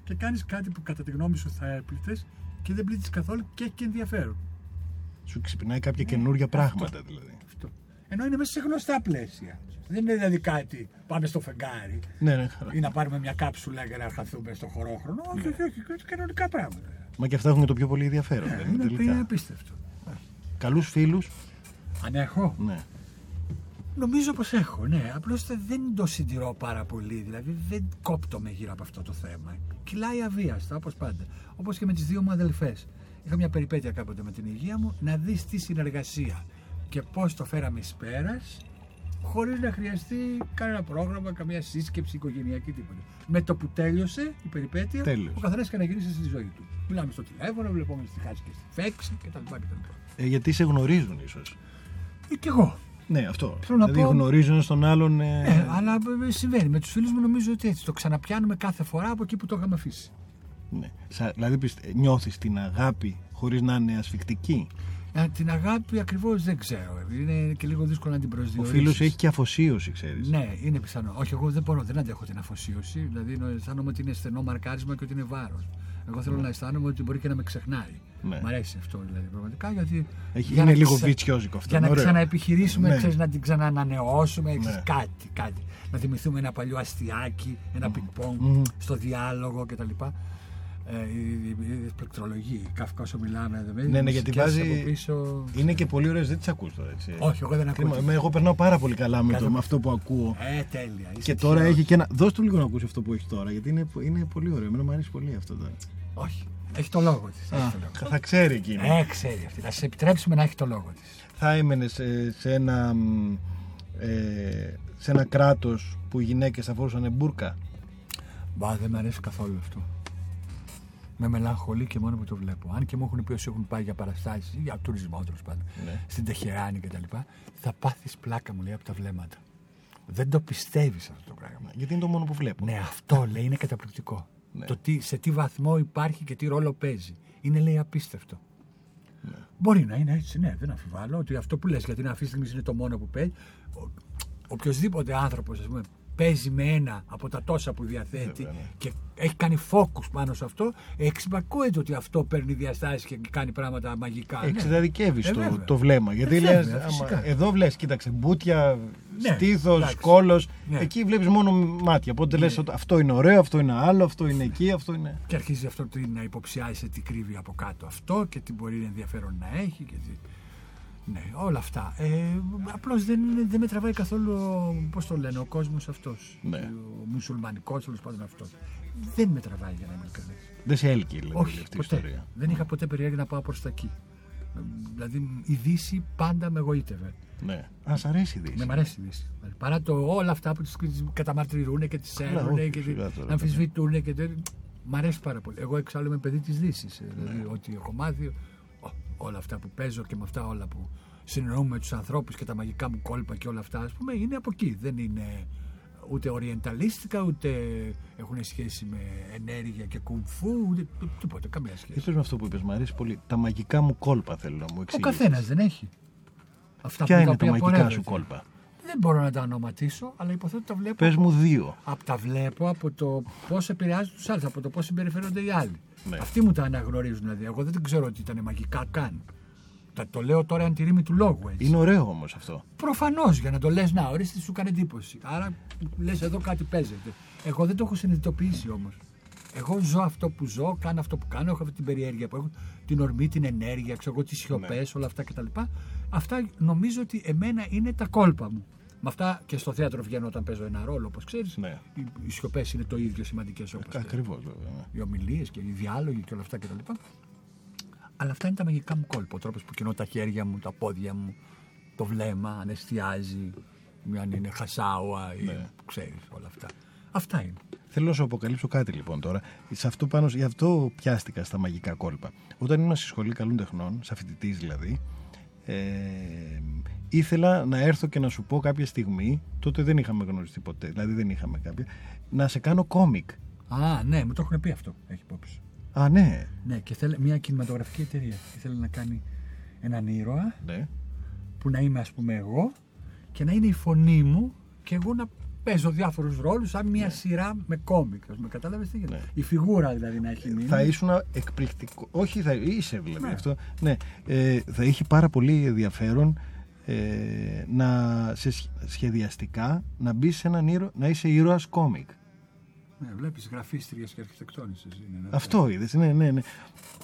Και κάνεις κάτι που κατά τη γνώμη σου θα έπλητε και δεν πλήττεις καθόλου και έχει και ενδιαφέρον. Σου ξυπνάει κάποια καινούρια πράγματα δηλαδή. Αυτό. Ενώ είναι μέσα σε γνωστά πλαίσια. Δεν είναι δηλαδή κάτι, πάμε στο φεγγάρι Ναι, ναι. ή να πάρουμε μια κάψουλα για να αρχαθούμε στο χωρόχρονο. Όχι, όχι, όχι, όχι, κανονικά πράγματα. Μα και αυτά έχουν το πιο πολύ ενδιαφέρον. δεν είναι Είναι, είναι τελικά. απίστευτο. Καλούς φίλους. Αν έχω, Ναι. νομίζω πως έχω, ναι. Απλώς θε- δεν το συντηρώ πάρα πολύ, δηλαδή δεν κόπτομαι γύρω από αυτό το θέμα. Κυλάει αβίαστα, όπως πάντα. Όπως και με τις δύο μου αδελφές. Είχα μια περιπέτεια κάποτε με την υγεία μου, να δεις τη συνεργασία και πώς το φέραμε εις πέρας, χωρίς να χρειαστεί κανένα πρόγραμμα, καμία σύσκεψη οικογενειακή τίποτα. Με το που τέλειωσε η περιπέτεια, Τέλος. ο καθένας και να γυρίσει στη ζωή του. Μιλάμε στο τηλέφωνο, βλεπόμαστε στη χάση και στη φέξη κτλ. κτλ. Ε, γιατί σε γνωρίζουν ίσως. Ε, Κι εγώ. Ναι, αυτό. Θέλω να δηλαδή πω- γνωρίζουν ένας τον άλλον. ε, Ε, αλλά ε, συμβαίνει. Με τους φίλους μου νομίζω ότι έτσι. Το ξαναπιάνουμε κάθε φορά από εκεί που το είχαμε αφήσει. ναι. Σα- Δηλαδή νιώθεις την αγάπη χωρίς να είναι ασφικτική; Ε, την αγάπη ακριβώς δεν ξέρω. Είναι και λίγο δύσκολο να την Ο προσδιορίσει. φίλος έχει και αφοσίωση, ξέρεις. Ναι, είναι πιθανό. Όχι, εγώ δεν μπορώ, δεν αντέχω την αφοσίωση. Δηλαδή είναι- αισθάνομαι ότι είναι στενό μαρκάρισμα και ότι είναι βάρος. Εγώ θέλω να αισθάνομαι ότι μπορεί και να με ξεχνάει. Ναι. Μ' αρέσει αυτό δηλαδή πραγματικά γιατί. Έχει- για είναι να λίγο ξε- βιτσιόζικο αυτό, Για να είναι ωραίο. ξαναεπιχειρήσουμε, Ναι. ξέρεις, να την ξαναανανεώσουμε, ξέρεις, Ναι. κάτι, κάτι. Να θυμηθούμε ένα παλιό αστιάκι, ένα πινκ-πονγκ Μμμ. στο διάλογο κτλ. Ε, η, η, η πληκτρολογία, η Καυκά όσο μιλάμε. δε, Ναι, ναι, οι γιατί σκέψεις βάζει- από πίσω. Είναι και πολύ ωραίες, δεν τις ακούς τώρα. Έτσι. Όχι, εγώ δεν ακούω. Κρίμα, εμένα, Εγώ περνάω πάρα πολύ καλά με, το, Καλό. με αυτό που ακούω. Ε, τέλεια. είσαι Και τώρα τυχερός. έχει και ένα. Δώσ' του λίγο να ακούσει αυτό που έχει τώρα, γιατί είναι, είναι πολύ ωραίο. Εμένα μου αρέσει πολύ αυτό τώρα. Όχι. Έχει το λόγο της. Α, θα ξέρει εκείνη. Ε, ξέρει αυτή. Θα σε επιτρέψουμε να έχει το λόγο της. Θα έμενε σε, σε ένα, μ, ε, σε ένα κράτος που οι γυναίκες θα φορούσαν μπουρκα; Μπα, δεν με αρέσει καθόλου αυτό. Με μελαγχολεί και μόνο που το βλέπω. Αν και μου έχουν πει όσοι έχουν πάει για παραστάσεις, για τουρισμό τέλος πάντων, Ναι. στην Τεχεράνη κτλ., θα πάθεις πλάκα μου λέει από τα βλέμματα. Δεν το πιστεύεις αυτό το πράγμα. Γιατί είναι το μόνο που βλέπω. Ναι, αυτό λέει είναι καταπληκτικό. Ναι. Το τι, σε τι βαθμό υπάρχει και τι ρόλο παίζει. Είναι λέει απίστευτο. Ναι. Μπορεί να είναι έτσι, ναι, δεν αμφιβάλλω ότι αυτό που λες γιατί είναι αυτή τη στιγμή είναι το μόνο που παίζει. Ο, οποιοδήποτε άνθρωπος, ας πούμε, παίζει με ένα από τα τόσα που διαθέτει Βέβαια, ναι. και έχει κάνει focus πάνω σε αυτό, εξυπακούεται ότι αυτό παίρνει διαστάσεις και κάνει πράγματα μαγικά. ναι. Εξειδικεύει Ε, το, βέβαια. το βλέμμα. Γιατί Ε, λες, βέβαια, άμα- φυσικά. εδώ βλες, κοίταξε, μπούτια, Ναι, στήθος, εντάξει. κόλος. Ναι. Εκεί βλέπεις μόνο μάτια. Οπότε λες ότι αυτό είναι ωραίο, αυτό είναι άλλο, αυτό είναι εκεί, αυτό είναι. Και αρχίζει αυτό το να υποψιάζεσαι τι κρύβει από κάτω αυτό και τι μπορεί ενδιαφέρον να έχει. Και τι... Ναι, όλα αυτά. Ε, Απλώς δεν, δεν με τραβάει καθόλου, πώς το λένε, ο κόσμος αυτός. Ναι. Ο μουσουλμανικός, τέλος πάντων αυτός. Δεν με τραβάει για να είμαι ειλικρινής. Δεν σε έλκει δηλαδή Όχι, αυτή η ποτέ. ιστορία. Δεν είχα ποτέ περιέργεια να πάω προς τα εκεί. Ε, Δηλαδή η Δύση πάντα με εγωίτευε. Ναι. Α, σ' αρέσει η Δύση. Με μ' αρέσει η Δύση. Παρά το όλα αυτά που τις καταμαρτυρούν και τις Καλά, έρνουν όχι, και σιγά τις τώρα, αμφισβητούν και τέτοια. Μ' αρέσει πάρα πολύ. Εγώ εξάλλου είμαι παιδί της Δύσης. Δηλαδή, ότι έχω μάθει ό, όλα αυτά που παίζω και με αυτά όλα που συνεννοούμε με τους ανθρώπους και τα μαγικά μου κόλπα και όλα αυτά, ας πούμε, είναι από εκεί. Δεν είναι ούτε οριενταλίστικα, ούτε έχουν σχέση με ενέργεια και κουμφού, ούτε τίποτα, καμία σχέση. Ίσως με αυτό που είπες, μου αρέσει πολύ. Τα μαγικά μου κόλπα θέλω να μου Ο εξηγήσεις. καθένας δεν έχει. Αυτά Ποια που είναι τα οποία μαγικά πορεύεται. σου κόλπα; Δεν μπορώ να τα ονοματίσω, αλλά υποθέτω ότι τα βλέπω. Πες μου δύο. Από τα βλέπω από το πώς επηρεάζουν τους άλλους, από το πώς συμπεριφέρονται οι άλλοι. Ναι. Αυτοί μου τα αναγνωρίζουν δηλαδή. Εγώ δεν ξέρω ότι ήταν μαγικά καν. Τα, το λέω τώρα εν τη ρήμη του λόγου έτσι. Είναι ωραίο όμως αυτό. Προφανώς για να το λες, να ορίστε, σου κάνει εντύπωση. Άρα λες εδώ κάτι παίζεται. Εγώ δεν το έχω συνειδητοποιήσει όμως. Εγώ ζω αυτό που ζω, κάνω αυτό που κάνω, έχω αυτή την περιέργεια που έχω, την ορμή, την ενέργεια, ξέρω εγώ, τις σιωπές, Ναι. όλα αυτά κτλ. Αυτά νομίζω ότι εμένα είναι τα κόλπα μου. Με αυτά και στο θέατρο βγαίνω όταν παίζω ένα ρόλο, όπως ξέρεις. Ναι. Οι, οι σιωπές είναι το ίδιο σημαντικές όπως Ακριβώς βέβαια. ναι. οι ομιλίες και οι διάλογοι και όλα αυτά κτλ. Αλλά αυτά είναι τα μαγικά μου κόλπα. Ο τρόπος που κινώ τα χέρια μου, τα πόδια μου, το βλέμμα, αν εστιάζει, ή αν είναι χασάουα ή Ναι. ξέρεις όλα αυτά. Αυτά είναι. Θέλω να σου αποκαλύψω κάτι λοιπόν τώρα. Σε αυτό πάνω, γι' αυτό πιάστηκα στα μαγικά κόλπα. Όταν ήμουν στη σχολή καλών τεχνών, σαν φοιτητή δηλαδή, ε, ήθελα να έρθω και να σου πω κάποια στιγμή, τότε δεν είχαμε γνωριστεί ποτέ, δηλαδή δεν είχαμε κάποια, να σε κάνω κόμικ. Α, ναι, μου το έχουν πει αυτό. Έχει υπόψη. Α, ναι. Ναι, και θέλει μια κινηματογραφική εταιρεία. Ήθελε να κάνει έναν ήρωα ναι. που να είμαι, ας πούμε, εγώ και να είναι η φωνή μου και εγώ να παίζω διάφορους ρόλους σαν μια σειρά με κόμικ. Με κατάλαβες τι γίνεται. Ναι. Η φιγούρα δηλαδή να έχει μείνει. Θα ήσουν εκπληκτικό. Όχι, θα είσαι δηλαδή Ναι. αυτό. Ναι, ε, θα είχε πάρα πολύ ενδιαφέρον ε, να σε σχ- σχεδιαστικά να μπει σε έναν ήρωα, να είσαι ήρωας κόμικ. Ναι, βλέπεις γραφίστριες και αρχιτεκτόνησε. Είναι, ναι. Αυτό είδες, ναι, ναι, ναι.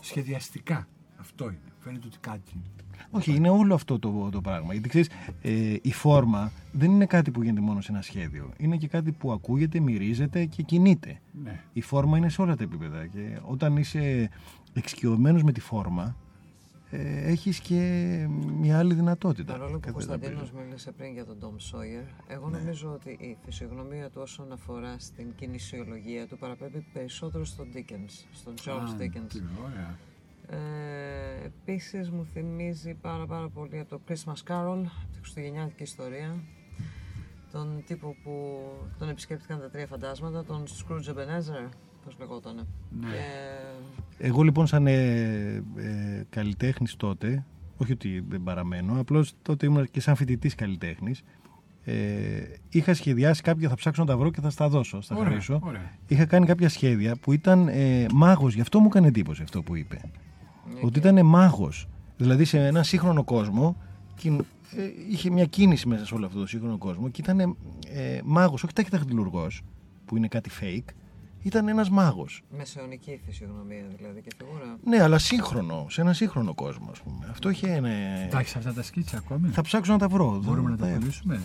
Σχεδιαστικά. Αυτό είναι. Φαίνεται ότι κάτι. είναι. Όχι, είναι όλο αυτό το, το πράγμα. Γιατί ξέρεις, ε, η φόρμα δεν είναι κάτι που γίνεται μόνο σε ένα σχέδιο. Είναι και κάτι που ακούγεται, μυρίζεται και κινείται. Ναι. Η φόρμα είναι σε όλα τα επίπεδα. Και όταν είσαι εξοικειωμένος με τη φόρμα, ε, έχεις και μια άλλη δυνατότητα. Παρόλο που ο Κατά Κωνσταντίνος πίσω. μίλησε πριν για τον Ντόμ Σόγερ, εγώ Ναι. νομίζω ότι η φυσιογνωμία του όσον αφορά στην κινησιολογία του παραπέμπει περισσότερο στον Dickens, στον Charles Α, Dickens. τι ωραία. Ε, Επίσης μου θυμίζει πάρα πάρα πολύ από το Christmas Carol, τη χριστουγεννιάτικη ιστορία. Τον τύπο που τον επισκέπτηκαν τα τρία φαντάσματα, τον Scrooge Ebenezer, πώς λεγότανε. Ναι. Και Εγώ λοιπόν σαν ε, ε, καλλιτέχνης τότε, όχι ότι δεν παραμένω, απλώς τότε ήμουν και σαν φοιτητής καλλιτέχνης, ε, είχα σχεδιάσει κάποια, θα ψάξω να τα βρω και θα στα δώσω, στα Ωραία, χαρίσω. ωραία. Είχα κάνει κάποια σχέδια που ήταν ε, μάγος, γι' αυτό μου έκανε εντύπωση αυτό που είπε. Ότι ήταν μάγος. Δηλαδή σε ένα σύγχρονο κόσμο κιν- ε, είχε μια κίνηση μέσα σε όλο αυτό το σύγχρονο κόσμο και ήταν ε, μάγος, όχι ταχυταχτηλουργός που είναι κάτι fake, ήταν ένας μάγος. μεσαιωνική φυσιογνωμία δηλαδή και φιγούρα. Ναι, αλλά σύγχρονο, σε ένα σύγχρονο κόσμο, ας πούμε. Αυτό είχε. Ναι, Τα έχει αυτά τα σκίτσα ακόμη. θα ψάξω να τα βρω. Μπορούμε να τα Ε, πουλήσουμε;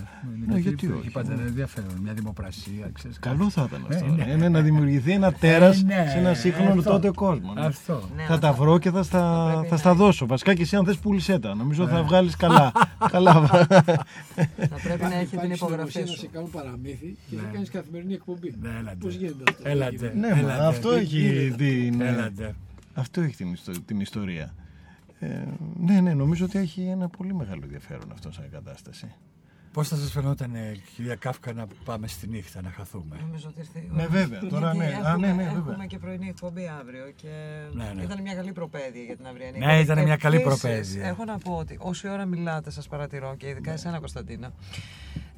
Ναι, γιατί Έχει όχι. πάντα ένα ενδιαφέρον. Μια δημοπρασία, ξέρεις. Καλό θα ήταν αυτό. Ε, ναι. Ε, ναι, να δημιουργηθεί ένα τέρας Ε, ναι, σε ένα σύγχρονο αυτό. τότε κόσμο. ναι. Αυτό. Ναι, Θα αλλά τα βρω και θα στα, πρέπει θα να στα έχει- δώσω. Βασικά και εσύ αν θες πούλησέ τα. Νομίζω Ναι. θα βγάλεις καλά. καλά. Θα πρέπει να έχει την Υπάρχει υπογραφή συνωμοσία να σου. σε κάνουν παραμύθι και Ναι. θα κάνεις καθημερινή εκπομπή. Ναι, έλατε. Πώς γίνεται αυτό; Έλατε. ναι, μα, Έλατε. αυτό έχει την, Έλατε. αυτό έχει την, ιστο- την ιστορία. Ε, ναι, ναι, νομίζω ότι έχει ένα πολύ μεγάλο ενδιαφέρον αυτό σαν κατάσταση. Πώς θα σας φαινόταν, ε, κυρία Κάφκα, να πάμε στη νύχτα να χαθούμε; Νομίζω ότι ήρθε η Ναι, ώρα. βέβαια, τώρα Γιατί ναι. Έχουμε, Α, ναι, ναι, βέβαια. έχουμε και πρωινή εκπομπή αύριο και Ναι, ναι. ήταν μια καλή προπαίδεια για την αυριανή. Ναι, εκπομπή. ήταν μια καλή Επίσης, προπαίδεια. Έχω να πω ότι όση ώρα μιλάτε, σας παρατηρώ και ειδικά εσένα, Κωνσταντίνα.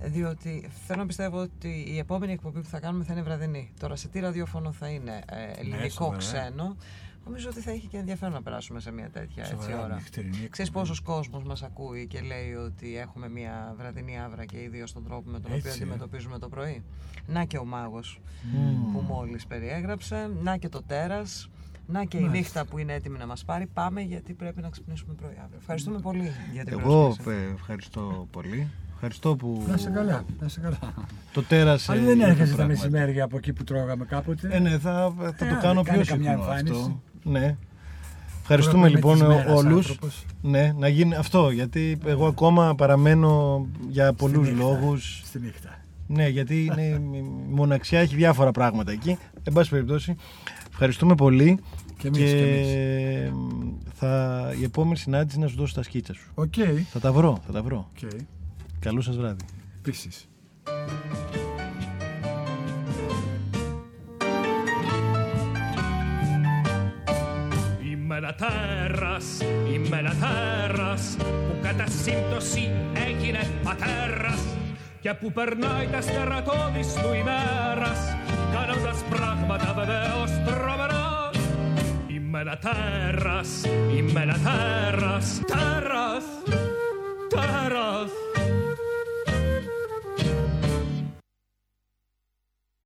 Διότι θέλω να πιστεύω ότι η επόμενη εκπομπή που θα κάνουμε θα είναι βραδινή. Τώρα σε τι ραδιόφωνο θα είναι ε, ελληνικό, σοβαρά. ξένο. Νομίζω ότι θα έχει και ενδιαφέρον να περάσουμε σε μια τέτοια έτσι, Σοβαρά, ώρα. νυχτερινή εκπομπή. Ξέρεις πόσος κόσμος μας ακούει και λέει ότι έχουμε μια βραδινή άβρα και ιδίως τον τρόπο με τον Έτσι, οποίο ε. αντιμετωπίζουμε το πρωί. Να και ο μάγος που μόλις περιέγραψε, να και το τέρας, να και η Μάλιστα. νύχτα που είναι έτοιμη να μας πάρει. Πάμε γιατί πρέπει να ξυπνήσουμε πρωί αύριο. Ευχαριστούμε πολύ για την Εγώ πρόσκληση. ε, ευχαριστώ πολύ. Ευχαριστώ που Να είσαι καλά, να είσαι καλά. το τέρασε. Αλλά δεν για έρχεσαι το τα πράγμα. μεσημέρια από εκεί που τρώγαμε κάποτε. Ε, ναι, θα, θα Ε, το άντε, κάνω κάνε πιο καμιά συχνό εμφάνιση. αυτό. Ναι. Τώρα Ευχαριστούμε που είμαι λοιπόν της μέρας όλους. άνθρωπος. Ναι, να γίνει αυτό, γιατί εγώ ακόμα παραμένω για πολλούς νύχτα. λόγους. Στη νύχτα. Ναι, γιατί είναι, η μοναξιά έχει διάφορα πράγματα εκεί. Εν πάση περιπτώσει, ευχαριστούμε πολύ. Και εμείς, και και θα, η επόμενη συνάντηση να σου δώσω τα σκίτσα σου. Οκ. Θα τα βρω, θα τα βρω. Οκ. Καλό σας βράδυ. Επίσης. Είμαι ένα τέρας, είμαι ένα τέρας που κατά σύμπτωση έγινε πατέρας. Και που περνάει τα στερατώδης του ημέρας κάνοντας πράγματα βεβαίως τρομερά. Είμαι ένα τέρας, είμαι ένα τέρας, τέρας, τέρας